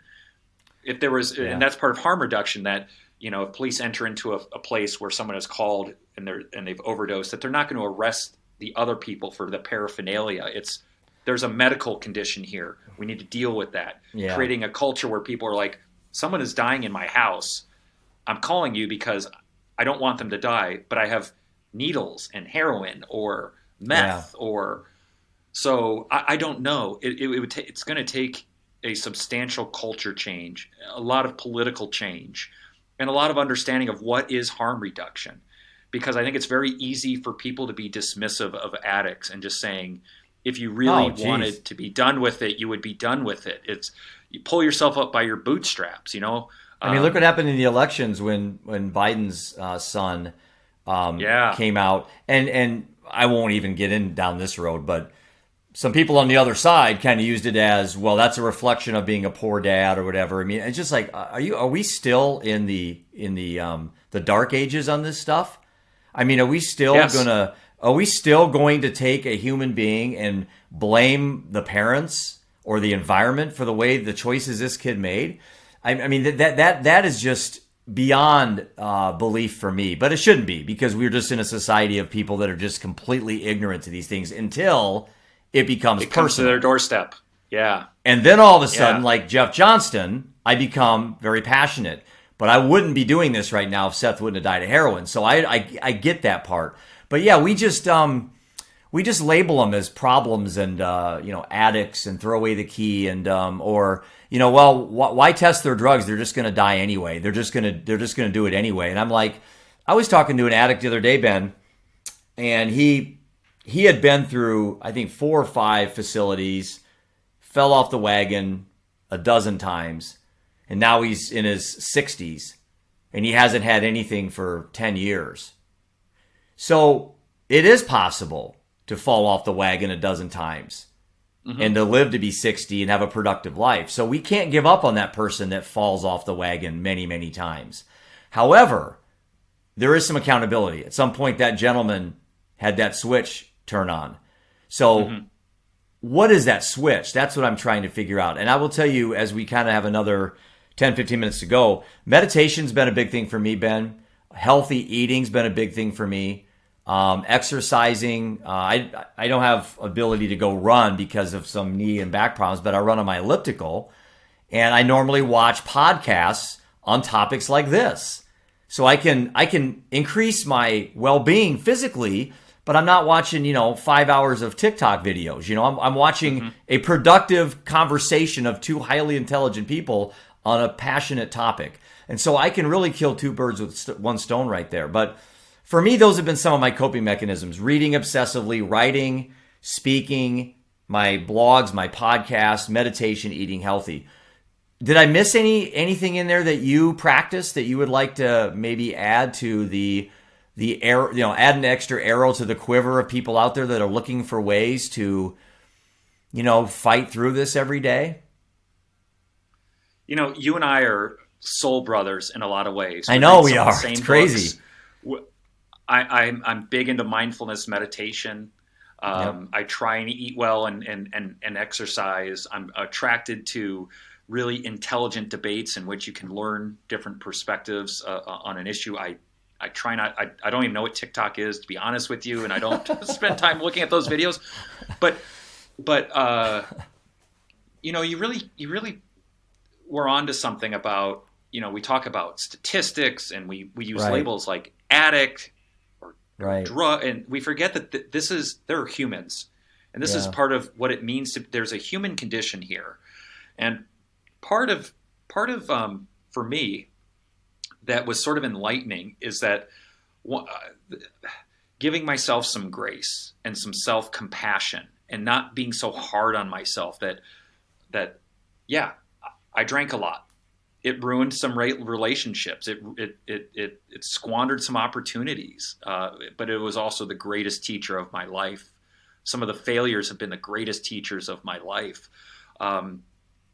If there was, yeah. and that's part of harm reduction that you know if police enter into a, a place where someone is called and they're and they've overdosed, that they're not going to arrest the other people for the paraphernalia. It's there's a medical condition here. We need to deal with that. Yeah. Creating a culture where people are like, someone is dying in my house. I'm calling you because I don't want them to die, but I have needles and heroin or meth yeah. or so I, I, don't know. It, it, it would ta- it's going to take a substantial culture change, a lot of political change, and a lot of understanding of what is harm reduction. Because I think it's very easy for people to be dismissive of addicts and just saying, if you really oh, wanted to be done with it, you would be done with it. It's you pull yourself up by your bootstraps, you know. I mean, um, look what happened in the elections when when Biden's uh, son um, yeah. came out, and and I won't even get in down this road, but some people on the other side kind of used it as well. That's a reflection of being a poor dad or whatever. I mean, it's just like, are you are we still in the in the um, the dark ages on this stuff? I mean, are we still yes. gonna are we still going to take a human being and blame the parents or the environment for the way the choices this kid made? I, I mean, that, that, that is just beyond uh, belief for me, but it shouldn't be because we're just in a society of people that are just completely ignorant to these things until it becomes it comes to their doorstep. Yeah. And then all of a sudden, yeah. like Jeff Johnston, I become very passionate. But I wouldn't be doing this right now if Seth wouldn't have died of heroin. So I, I, I get that part. But yeah, we just um, we just label them as problems and uh, you know addicts and throw away the key and um, or you know well wh- why test their drugs? They're just going to die anyway. They're just going to they're just going to do it anyway. And i'm like i was talking to an addict the other day ben and he he had been through i think four or five facilities fell off the wagon a dozen times and now he's in his 60s and he hasn't had anything for 10 years so it is possible to fall off the wagon a dozen times mm-hmm. and to live to be 60 and have a productive life. So we can't give up on that person that falls off the wagon many, many times. However, there is some accountability. At some point, that gentleman had that switch turn on. So, mm-hmm. what is that switch? That's what I'm trying to figure out. And I will tell you, as we kind of have another 10, 15 minutes to go, meditation's been a big thing for me, Ben. Healthy eating's been a big thing for me. Um, exercising, uh, I I don't have ability to go run because of some knee and back problems, but I run on my elliptical, and I normally watch podcasts on topics like this, so I can I can increase my well being physically, but I'm not watching you know five hours of TikTok videos. You know, I'm I'm watching mm-hmm. a productive conversation of two highly intelligent people on a passionate topic, and so I can really kill two birds with one stone right there, but for me, those have been some of my coping mechanisms reading obsessively, writing, speaking, my blogs, my podcasts, meditation, eating healthy. Did I miss any anything in there that you practice that you would like to maybe add to the the arrow, you know, add an extra arrow to the quiver of people out there that are looking for ways to, you know, fight through this every day? You know, you and I are soul brothers in a lot of ways. I know we are. It's crazy. Books. I, I'm, I'm big into mindfulness meditation. Um, yep. I try and eat well and, and, and, and exercise. I'm attracted to really intelligent debates in which you can learn different perspectives uh, uh, on an issue. I, I try not, I, I don't even know what TikTok is, to be honest with you, and I don't spend time looking at those videos. But, but, uh, you know, you really, you really were onto something about, you know, we talk about statistics and we, we use right. labels like addict right. drug, and we forget that th- this is they're humans, and this yeah. is part of what it means to. There's a human condition here, and part of part of um, for me that was sort of enlightening is that uh, giving myself some grace and some self compassion and not being so hard on myself that that yeah I drank a lot it ruined some relationships. It it it it, it squandered some opportunities. Uh, but it was also the greatest teacher of my life. Some of the failures have been the greatest teachers of my life. Um,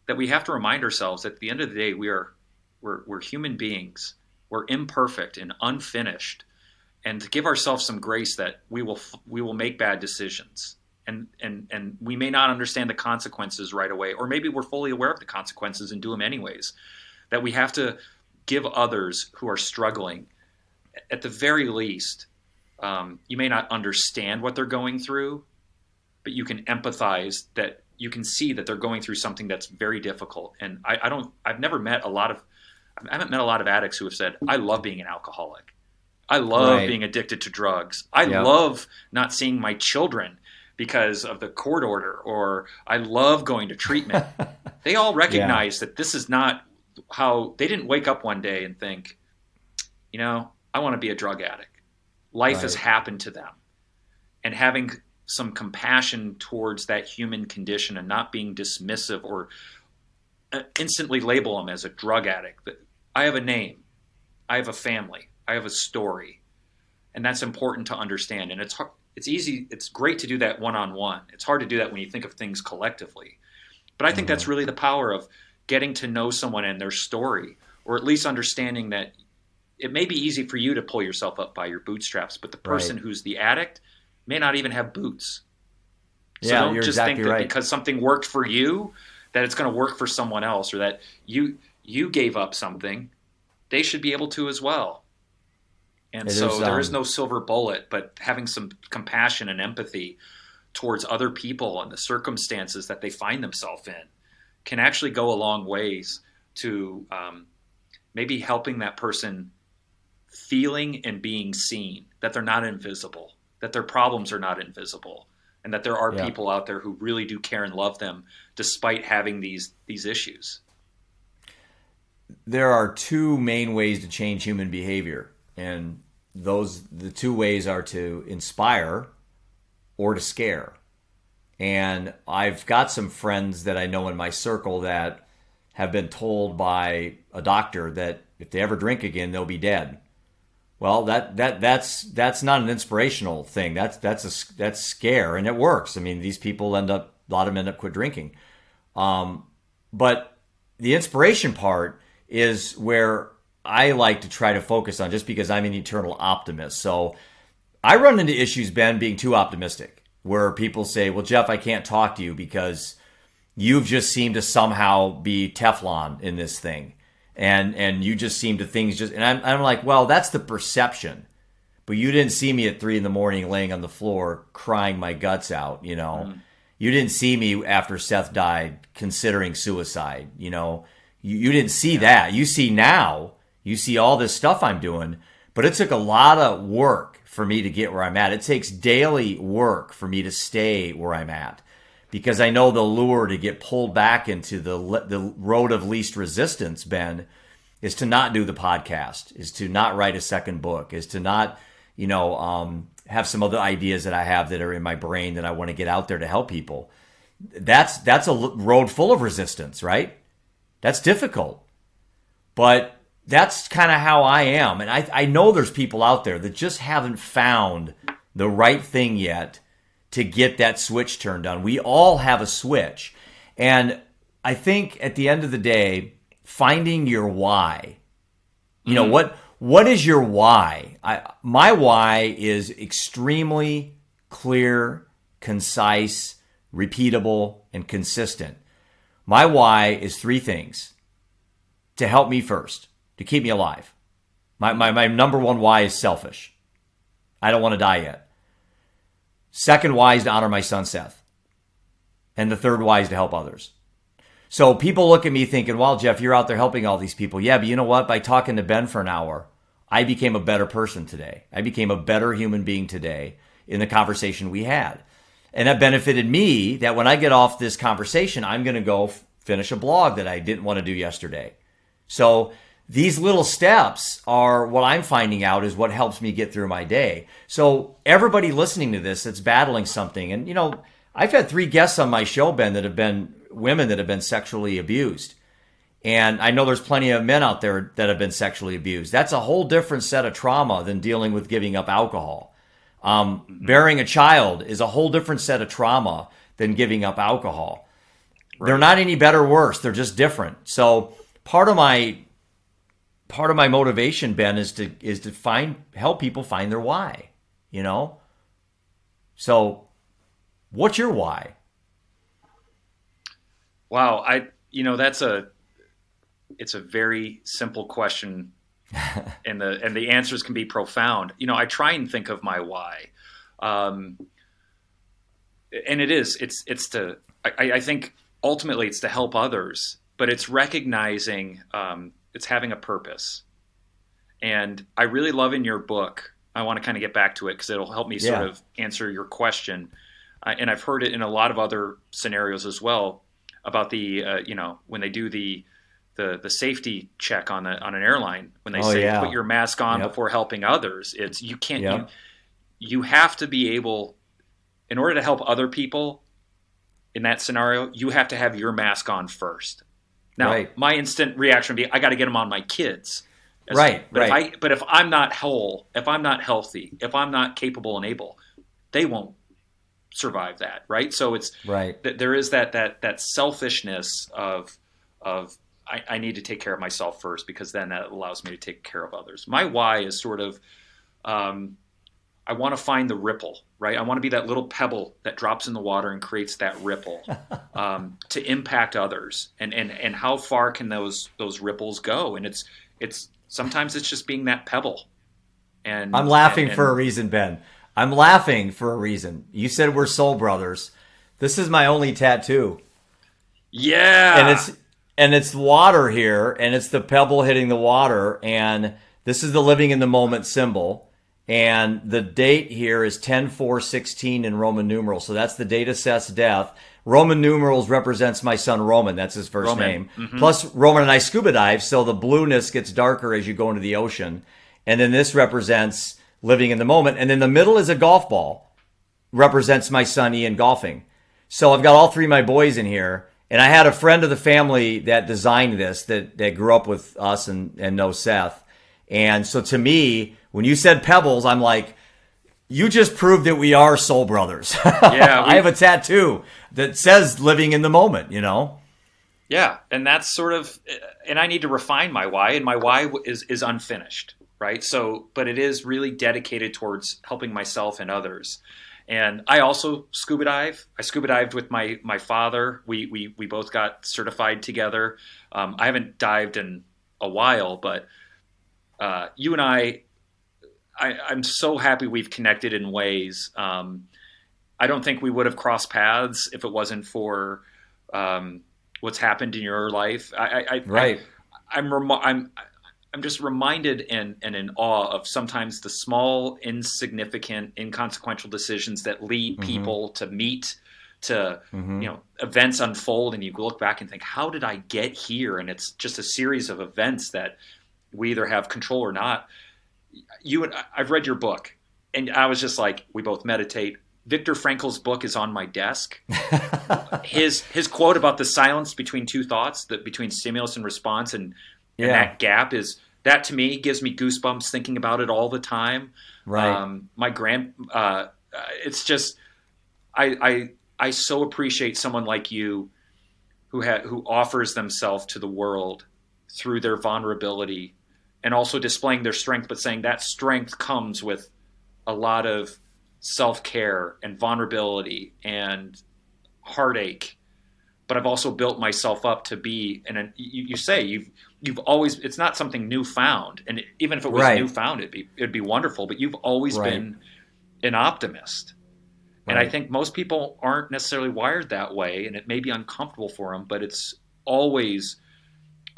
that we have to remind ourselves that at the end of the day, we are we're, we're human beings. We're imperfect and unfinished, and to give ourselves some grace that we will we will make bad decisions. And, and, and we may not understand the consequences right away, or maybe we're fully aware of the consequences and do them anyways that we have to give others who are struggling, at the very least, um, you may not understand what they're going through, but you can empathize that you can see that they're going through something that's very difficult. And I, I don't, I've never met a lot of, I haven't met a lot of addicts who have said, I love being an alcoholic. I love right. being addicted to drugs. I love not seeing my children because of the court order, or I love going to treatment. they all recognize yeah. that this is not how they didn't wake up one day and think, you know, I want to be a drug addict. Life right. has happened to them. And having some compassion towards that human condition and not being dismissive or uh, instantly label them as a drug addict. I have a name. I have a family. I have a story. And that's important to understand. And it's hard, it's easy, it's great to do that one on one. It's hard to do that when you think of things collectively. But I think mm-hmm. that's really the power of getting to know someone and their story, or at least understanding that it may be easy for you to pull yourself up by your bootstraps, but the person right. who's the addict may not even have boots. So yeah, don't just exactly think that right. because something worked for you, that it's going to work for someone else, or that you you gave up something, they should be able to as well. And it so is, um, there is no silver bullet, but having some compassion and empathy towards other people and the circumstances that they find themselves in can actually go a long ways to um, maybe helping that person feeling and being seen that they're not invisible that their problems are not invisible and that there are Yeah. people out there who really do care and love them despite having these these issues. there are two main ways to change human behavior and those the two ways are to inspire or to scare and i've got some friends that i know in my circle that have been told by a doctor that if they ever drink again they'll be dead. Well that that that's that's not an inspirational thing. That's that's a that's scare and it works. I mean these people end up a lot of them end up quit drinking. Um, but the inspiration part is where I like to try to focus on just because I'm an eternal optimist. So I run into issues, Ben, being too optimistic, where people say, Well, Jeff, I can't talk to you because you've just seemed to somehow be Teflon in this thing. And and you just seem to things just and I'm I'm like, well, that's the perception. But you didn't see me at three in the morning laying on the floor crying my guts out, you know. Mm-hmm. You didn't see me after Seth died considering suicide, you know. You, you didn't see that. You see now, you see all this stuff I'm doing, but it took a lot of work for me to get where I'm at. It takes daily work for me to stay where I'm at because I know the lure to get pulled back into the the road of least resistance, Ben, is to not do the podcast, is to not write a second book, is to not, you know, um, have some other ideas that I have that are in my brain that I want to get out there to help people. That's that's a road full of resistance, right? That's difficult, but that's kind of how I am, and I I know there's people out there that just haven't found the right thing yet to get that switch turned on. We all have a switch. And I think at the end of the day, finding your why. You know, mm-hmm. what what is your why? I my why is extremely clear, concise, repeatable, and consistent. My why is three things. To help me first, to keep me alive. My, my, my number one why is selfish. I don't want to die yet. Second why is to honor my son Seth. And the third why is to help others. So people look at me thinking, well, Jeff, you're out there helping all these people. Yeah, but you know what? By talking to Ben for an hour, I became a better person today. I became a better human being today in the conversation we had. And that benefited me that when I get off this conversation, I'm going to go f- finish a blog that I didn't want to do yesterday. So these little steps are what I'm finding out is what helps me get through my day. So everybody listening to this that's battling something, and you know, I've had three guests on my show, Ben, that have been women that have been sexually abused. And I know there's plenty of men out there that have been sexually abused. That's a whole different set of trauma than dealing with giving up alcohol. Um, bearing a child is a whole different set of trauma than giving up alcohol. They're not any better or worse. They're just different. So part of my part of my motivation, Ben, is to is to find help people find their why. You know. So, what's your why? Wow, I you know that's a it's a very simple question and the and the answers can be profound. You know, I try and think of my why. Um and it is it's it's to I, I think ultimately it's to help others, but it's recognizing um, it's having a purpose. And I really love in your book. I want to kind of get back to it because it'll help me sort of answer your question. Uh, and I've heard it in a lot of other scenarios as well about the uh, you know when they do the the the safety check on a, on an airline when they Oh, say yeah. put your mask on Yep. before helping others. It's you can't Yep. you you have to be able in order to help other people in that scenario, you have to have your mask on first. Now, Right. my instant reaction would be, I got to get them on my kids. As- Right, But right. if I, but if I'm not whole, if I'm not healthy, if I'm not capable and able, they won't survive that, right? So it's Right. that there is that that that selfishness of of I, I need to take care of myself first because then that allows me to take care of others. My why is sort of um, I want to find the ripple, right? I want to be that little pebble that drops in the water and creates that ripple um, to impact others. And and and how far can those those ripples go? And it's it's sometimes it's just being that pebble. And I'm laughing and- for a reason, Ben. I'm laughing for a reason. You said we're soul brothers. This is my only tattoo. yeah, and it's and it's water here and it's the pebble hitting the water and this is the living in the moment symbol And the date here is 10 4 16 in Roman numerals. So that's the date of Seth's death. Roman numerals represents my son Roman. That's his first Roman. name. Mhm. Plus, Roman and I scuba dive, so the blueness gets darker as you go into the ocean. And then this represents living in the moment. And then the middle is a golf ball, represents my son Ian golfing. So I've got all three of my boys in here. And I had a friend of the family that designed this that, that grew up with us and, and knows Seth. And so to me, when you said pebbles, I'm like, you just proved that we are soul brothers. Yeah, I have a tattoo that says living in the moment, you know? Yeah, and that's sort of, and I need to refine my why, and my why is is unfinished, right? So, but it is really dedicated towards helping myself and others. And I also scuba dive. I scuba dived with my my father. We we we both got certified together. Um, I haven't dived in a while, but uh, you and I, I, I'm so happy we've connected in ways. Um, I don't think we would have crossed paths if it wasn't for um, what's happened in your life. I, I, I Right. I, am remi- I'm I'm just reminded and and in awe of sometimes the small, insignificant, inconsequential decisions that lead Mhm. people to meet, to Mhm. you know events unfold, and you look back and think, how did I get here? And it's just a series of events that we either have control or not. You and I've read your book, and I was just like, we both meditate. Viktor Frankl's book is on my desk. his his quote about the silence between two thoughts, that between stimulus and response, and, and Yeah. that gap is that to me gives me goosebumps thinking about it all the time. Right. Um, my grand, uh, uh, it's just I, I I so appreciate someone like you who ha- who offers themselves to the world through their vulnerability and also displaying their strength, but saying that strength comes with a lot of self care and vulnerability and heartache. But I've also built myself up to be, and you, you say you've you've always it's not something new found, and even if it was Right. newfound, it'd be it'd be wonderful. But you've always Right. been an optimist, and I think most people aren't necessarily wired that way, and it may be uncomfortable for them. But it's always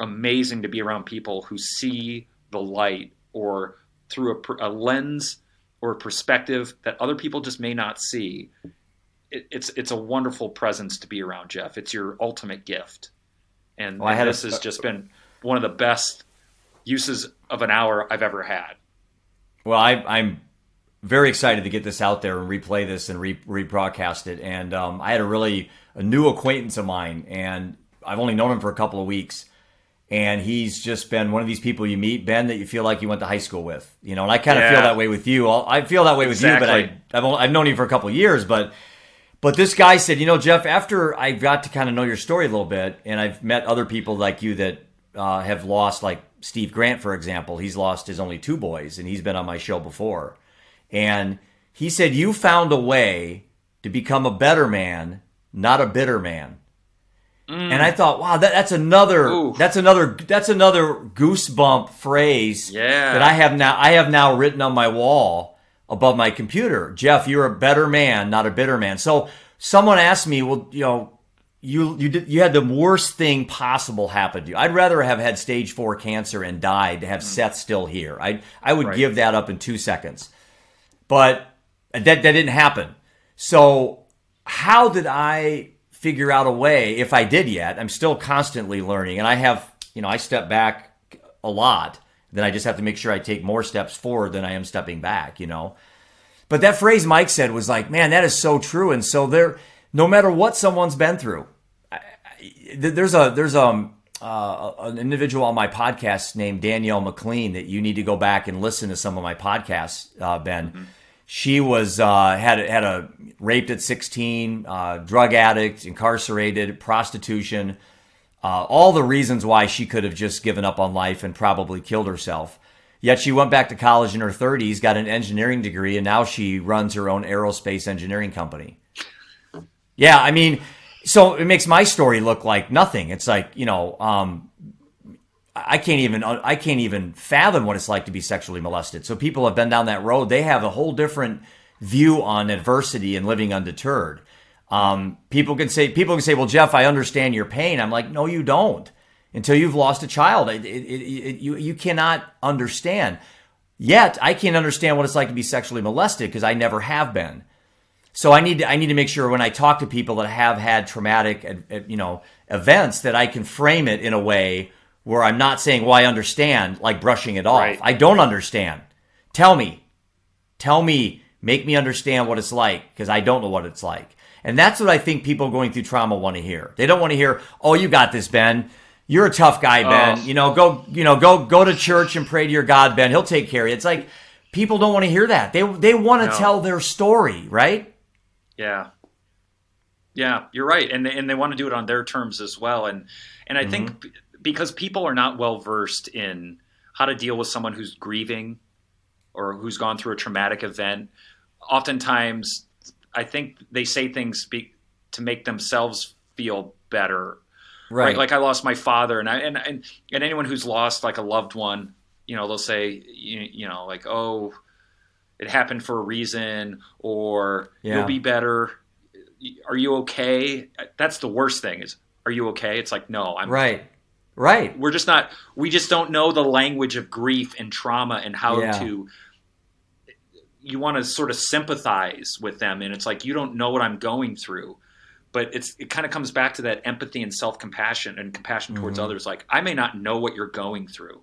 amazing to be around people who see the light or through a, a lens or a perspective that other people just may not see. It, it's it's a wonderful presence to be around, Jeff. It's your ultimate gift, and, Well, and had a- this has just been one of the best uses of an hour I've ever had. Well, I, I'm very excited to get this out there and replay this and re- rebroadcast it. And um, I had a really a new acquaintance of mine, and I've only known him for a couple of weeks, and he's just been one of these people you meet, Ben, that you feel like you went to high school with. You know, and I kind of feel that way with you. I'll- I feel that way with you, but I, I've, only, I've known you for a couple of years, but. But this guy said, you know, Jeff, after I got to kind of know your story a little bit, and I've met other people like you that uh, have lost, like Steve Grant, for example. He's lost his only two boys, and he's been on my show before. And he said, You found a way to become a better man, not a bitter man. And I mm. thought, wow, that, that's another Ooh. that's another that's another goosebump phrase Yeah. that I have now I have now written on my wall above my computer. Jeff, you're a better man, not a bitter man. So someone asked me, well, you know, you you did you had the worst thing possible happen to you. I'd rather have had stage four cancer and died to have mm. Seth still here. I I would Right. give that up in two seconds, but that that didn't happen. So how did I figure out a way? If I did yet, I'm still constantly learning, and I have you know I step back a lot. Then I just have to make sure I take more steps forward than I am stepping back. You know. But that phrase Mike said was like, man, that is so true. And so there, no matter what someone's been through, I, I, there's a there's um uh, an individual on my podcast named Danielle McLean that you need to go back and listen to some of my podcasts, uh, Ben. She was uh, had had a raped at 16, uh, drug addict, incarcerated, prostitution, uh, all the reasons why she could have just given up on life and probably killed herself. Yet she went back to college in her 30s, got an engineering degree, and now she runs her own aerospace engineering company. Yeah, I mean, so it makes my story look like nothing. It's like you know, um, I can't even I can't even fathom what it's like to be sexually molested. So people have been down that road. They have a whole different view on adversity and living undeterred. Um, people can say people can say, "Well, Jeff, I understand your pain." I'm like, "No, you don't." Until you've lost a child, it, it, it, you you cannot understand. Yet I can't understand what it's like to be sexually molested because I never have been. So I need to I need to make sure when I talk to people that have had traumatic uh, uh, you know events that I can frame it in a way where I'm not saying, "Well, I understand," like brushing it off. Right. I don't understand. Tell me, tell me, make me understand what it's like because I don't know what it's like. And that's what I think people going through trauma want to hear. They don't want to hear, "Oh, you got this, Ben. You're a tough guy, Ben. Oh. You know, go, you know, go, go to church and pray to your God, Ben. He'll take care of you." It's like people don't want to hear that. They they want to no. tell their story, right? Yeah. Yeah, you're right, and they, and they want to do it on their terms as well, and and I mm-hmm. think because people are not well versed in how to deal with someone who's grieving or who's gone through a traumatic event, oftentimes I think they say things be, to make themselves feel better. Right. right. Like I lost my father, and I and, and and anyone who's lost like a loved one, you know, they'll say, you, you know, like, oh, it happened for a reason, or yeah. you'll be better. Are you okay? That's the worst thing. Is are you okay? It's like no, I'm right. Right. We're just not. We just don't know the language of grief and trauma and how yeah. to you want to sort of sympathize with them and it's like you don't know what i'm going through but it's it kind of comes back to that empathy and self-compassion and compassion towards mm-hmm. others like i may not know what you're going through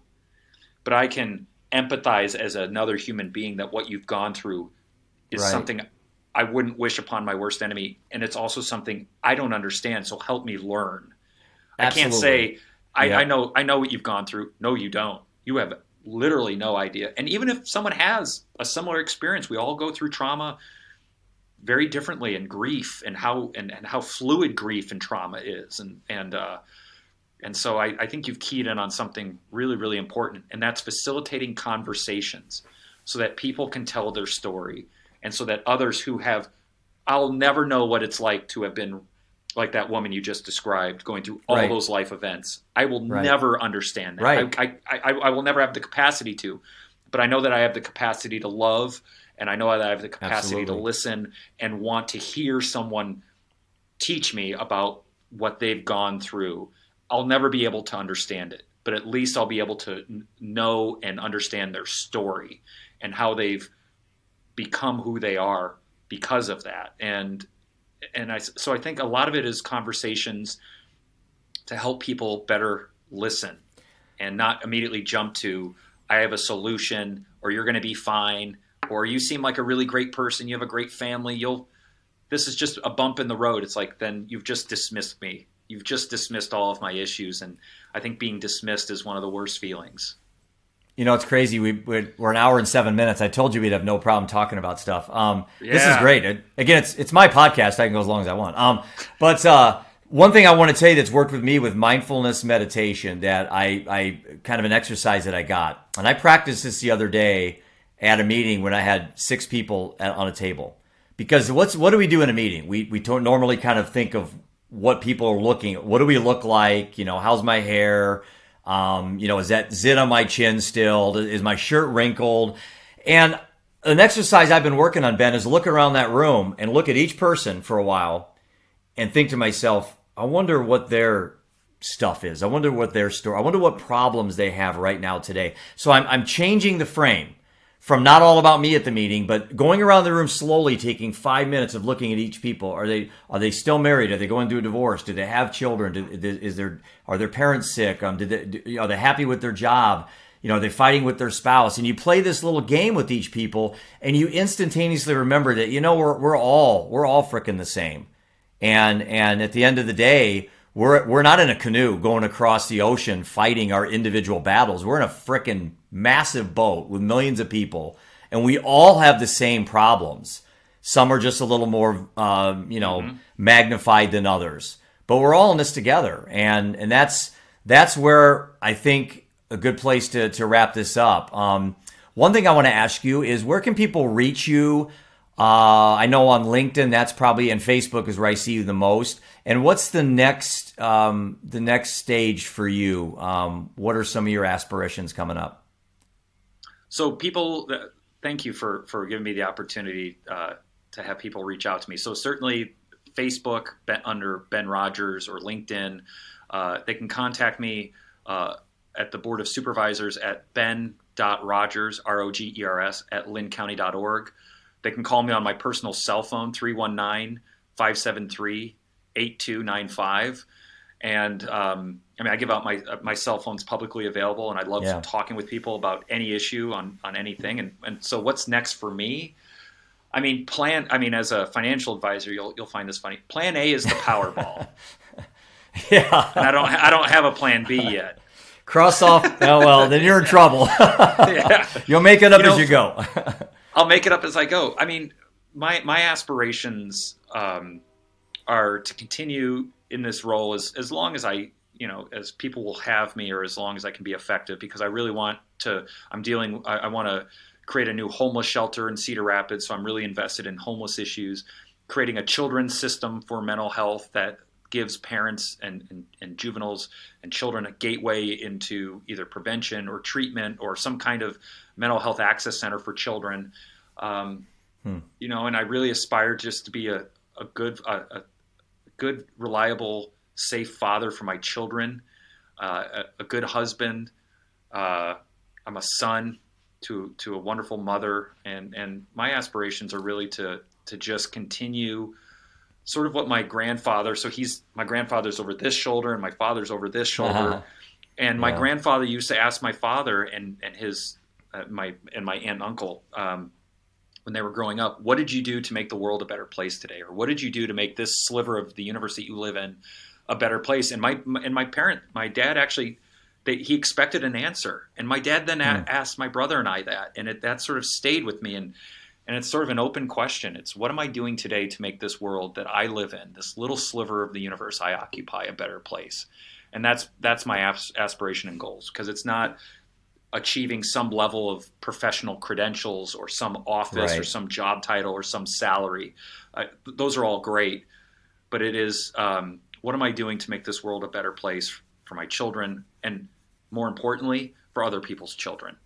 but i can empathize as another human being that what you've gone through is right. something i wouldn't wish upon my worst enemy and it's also something i don't understand so help me learn Absolutely. i can't say I, yeah. I know i know what you've gone through no you don't you have literally no idea. And even if someone has a similar experience, we all go through trauma very differently and grief and how and, and how fluid grief and trauma is. And and uh, and so I, I think you've keyed in on something really, really important, and that's facilitating conversations so that people can tell their story and so that others who have I'll never know what it's like to have been like that woman you just described going through all right. those life events. I will right. never understand that. Right. I, I, I, I, will never have the capacity to, but I know that I have the capacity to love and I know that I have the capacity Absolutely. to listen and want to hear someone teach me about what they've gone through. I'll never be able to understand it, but at least I'll be able to know and understand their story and how they've become who they are because of that. And and I, so I think a lot of it is conversations to help people better listen and not immediately jump to I have a solution or you're going to be fine or you seem like a really great person you have a great family you'll this is just a bump in the road. It's like then you've just dismissed me. You've just dismissed all of my issues and I think being dismissed is one of the worst feelings you know, it's crazy. We, we're an hour and seven minutes. I told you we'd have no problem talking about stuff. Um, yeah. This is great. again, it's it's my podcast. I can go as long as I want. Um, but uh, one thing I want to tell you that's worked with me with mindfulness meditation that I, I kind of an exercise that I got, and I practiced this the other day at a meeting when I had six people at, on a table. Because what's what do we do in a meeting? We we normally kind of think of what people are looking. What do we look like? You know, how's my hair? Um, you know, is that zit on my chin still? Is my shirt wrinkled? And an exercise I've been working on, Ben, is look around that room and look at each person for a while and think to myself, I wonder what their stuff is. I wonder what their story, I wonder what problems they have right now today. So I'm, I'm changing the frame from not all about me at the meeting, but going around the room slowly, taking five minutes of looking at each people. Are they are they still married? Are they going through a divorce? Do they have children? Do, is there are their parents sick? Um, did they, do, are they happy with their job? You know, are they fighting with their spouse? And you play this little game with each people, and you instantaneously remember that you know we're we're all we're all freaking the same, and and at the end of the day. We're, we're not in a canoe going across the ocean fighting our individual battles. We're in a freaking massive boat with millions of people, and we all have the same problems. Some are just a little more, uh, you know, mm-hmm. magnified than others, but we're all in this together, and and that's that's where I think a good place to to wrap this up. Um, one thing I want to ask you is where can people reach you? Uh, I know on LinkedIn that's probably and Facebook is where I see you the most. And what's the next um, the next stage for you? Um, what are some of your aspirations coming up? so people, thank you for for giving me the opportunity uh, to have people reach out to me. So certainly Facebook under Ben Rogers or LinkedIn, uh, they can contact me uh, at the board of supervisors at Ben ben.rogers, R O G E R S, at linncounty.org. They can call me on my personal cell phone, 319 573 8295. And um, I mean, I give out my my cell phone's publicly available, and I love yeah. talking with people about any issue on on anything. And and so, what's next for me? I mean, plan. I mean, as a financial advisor, you'll you'll find this funny. Plan A is the Powerball. yeah, and I don't I don't have a plan B yet. Cross off. Oh well, then you're in trouble. yeah. You'll make it up you know, as you go. I'll make it up as I go. I mean, my my aspirations um, are to continue in this role as as long as I you know as people will have me or as long as I can be effective because I really want to I'm dealing I, I want to create a new homeless shelter in Cedar Rapids so I'm really invested in homeless issues creating a children's system for mental health that gives parents and, and, and juveniles and children a gateway into either prevention or treatment or some kind of mental health access center for children um, hmm. you know and I really aspire just to be a, a good a, a good, reliable, safe father for my children, uh, a, a, good husband. Uh, I'm a son to to a wonderful mother, and and my aspirations are really to to just continue sort of what my grandfather. So he's my grandfather's over this shoulder, and my father's over this shoulder. Uh-huh. And my yeah. grandfather used to ask my father and and his my and my aunt and uncle um, when they were growing up, what did you do to make the world a better place today, or what did you do to make this sliver of the universe that you live in a better place? And my and my parent, my dad actually, they, he expected an answer, and my dad then mm. asked my brother and I that, and it, that sort of stayed with me, and and it's sort of an open question. It's what am I doing today to make this world that I live in, this little sliver of the universe I occupy, a better place? And that's that's my aspiration and goals because it's not achieving some level of professional credentials or some office right. or some job title or some salary. Uh, those are all great, but it is um, what am I doing to make this world a better place for my children and more importantly for other people's children.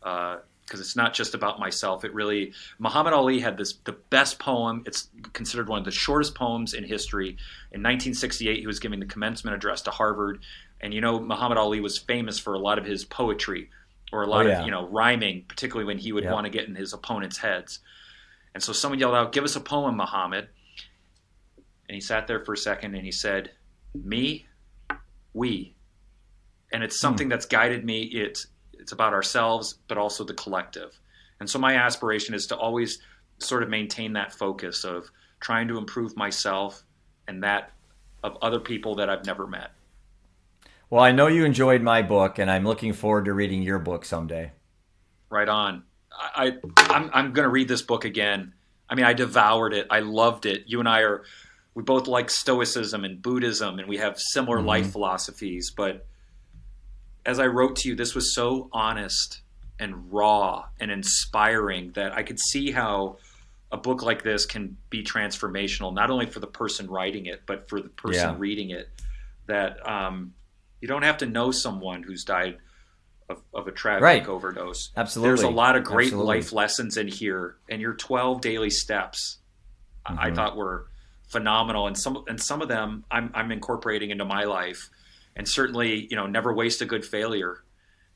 Because uh, it's not just about myself. It really Muhammad Ali had this the best poem. It's considered one of the shortest poems in history. In 1968, he was giving the commencement address to Harvard, and you know Muhammad Ali was famous for a lot of his poetry or a lot oh, yeah. of you know rhyming, particularly when he would yep. want to get in his opponent's heads. And so someone yelled out, "Give us a poem, Muhammad." And he sat there for a second and he said, "Me, we." And it's something hmm. that's guided me. It's it's about ourselves, but also the collective. And so my aspiration is to always sort of maintain that focus of trying to improve myself and that of other people that I've never met. Well, I know you enjoyed my book, and I'm looking forward to reading your book someday. Right on. I, I I'm I'm going to read this book again. I mean, I devoured it. I loved it. You and I are we both like Stoicism and Buddhism, and we have similar mm-hmm. life philosophies. But as I wrote to you, this was so honest and raw and inspiring that I could see how a book like this can be transformational, not only for the person writing it, but for the person yeah. reading it. That um, you don't have to know someone who's died of, of a tragic right. overdose. Absolutely. There's a lot of great Absolutely. life lessons in here, and your 12 daily steps, mm-hmm. I thought were phenomenal, and some and some of them I'm I'm incorporating into my life, and certainly you know never waste a good failure,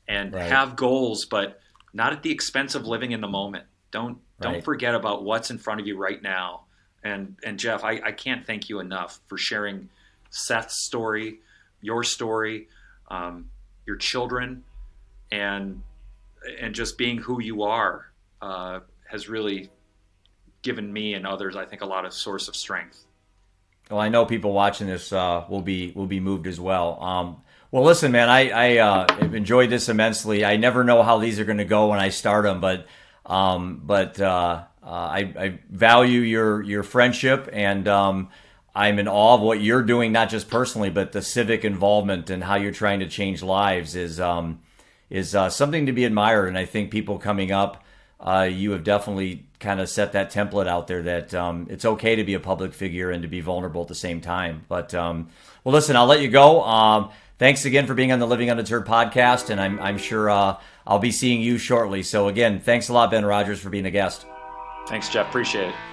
and right. have goals, but not at the expense of living in the moment. Don't don't right. forget about what's in front of you right now. And and Jeff, I, I can't thank you enough for sharing Seth's story your story, um, your children, and and just being who you are uh, has really given me and others, I think, a lot of source of strength. Well, I know people watching this uh, will be will be moved as well. Um, well, listen, man, I, I uh, enjoyed this immensely. I never know how these are going to go when I start them, but um, but uh, uh, I, I, value your your friendship and um, I'm in awe of what you're doing, not just personally, but the civic involvement and how you're trying to change lives is um, is uh, something to be admired. And I think people coming up, uh, you have definitely kind of set that template out there that um, it's okay to be a public figure and to be vulnerable at the same time. But um, well, listen, I'll let you go. Um, thanks again for being on the Living Undeterred podcast, and I'm I'm sure uh, I'll be seeing you shortly. So again, thanks a lot, Ben Rogers, for being a guest. Thanks, Jeff. Appreciate it.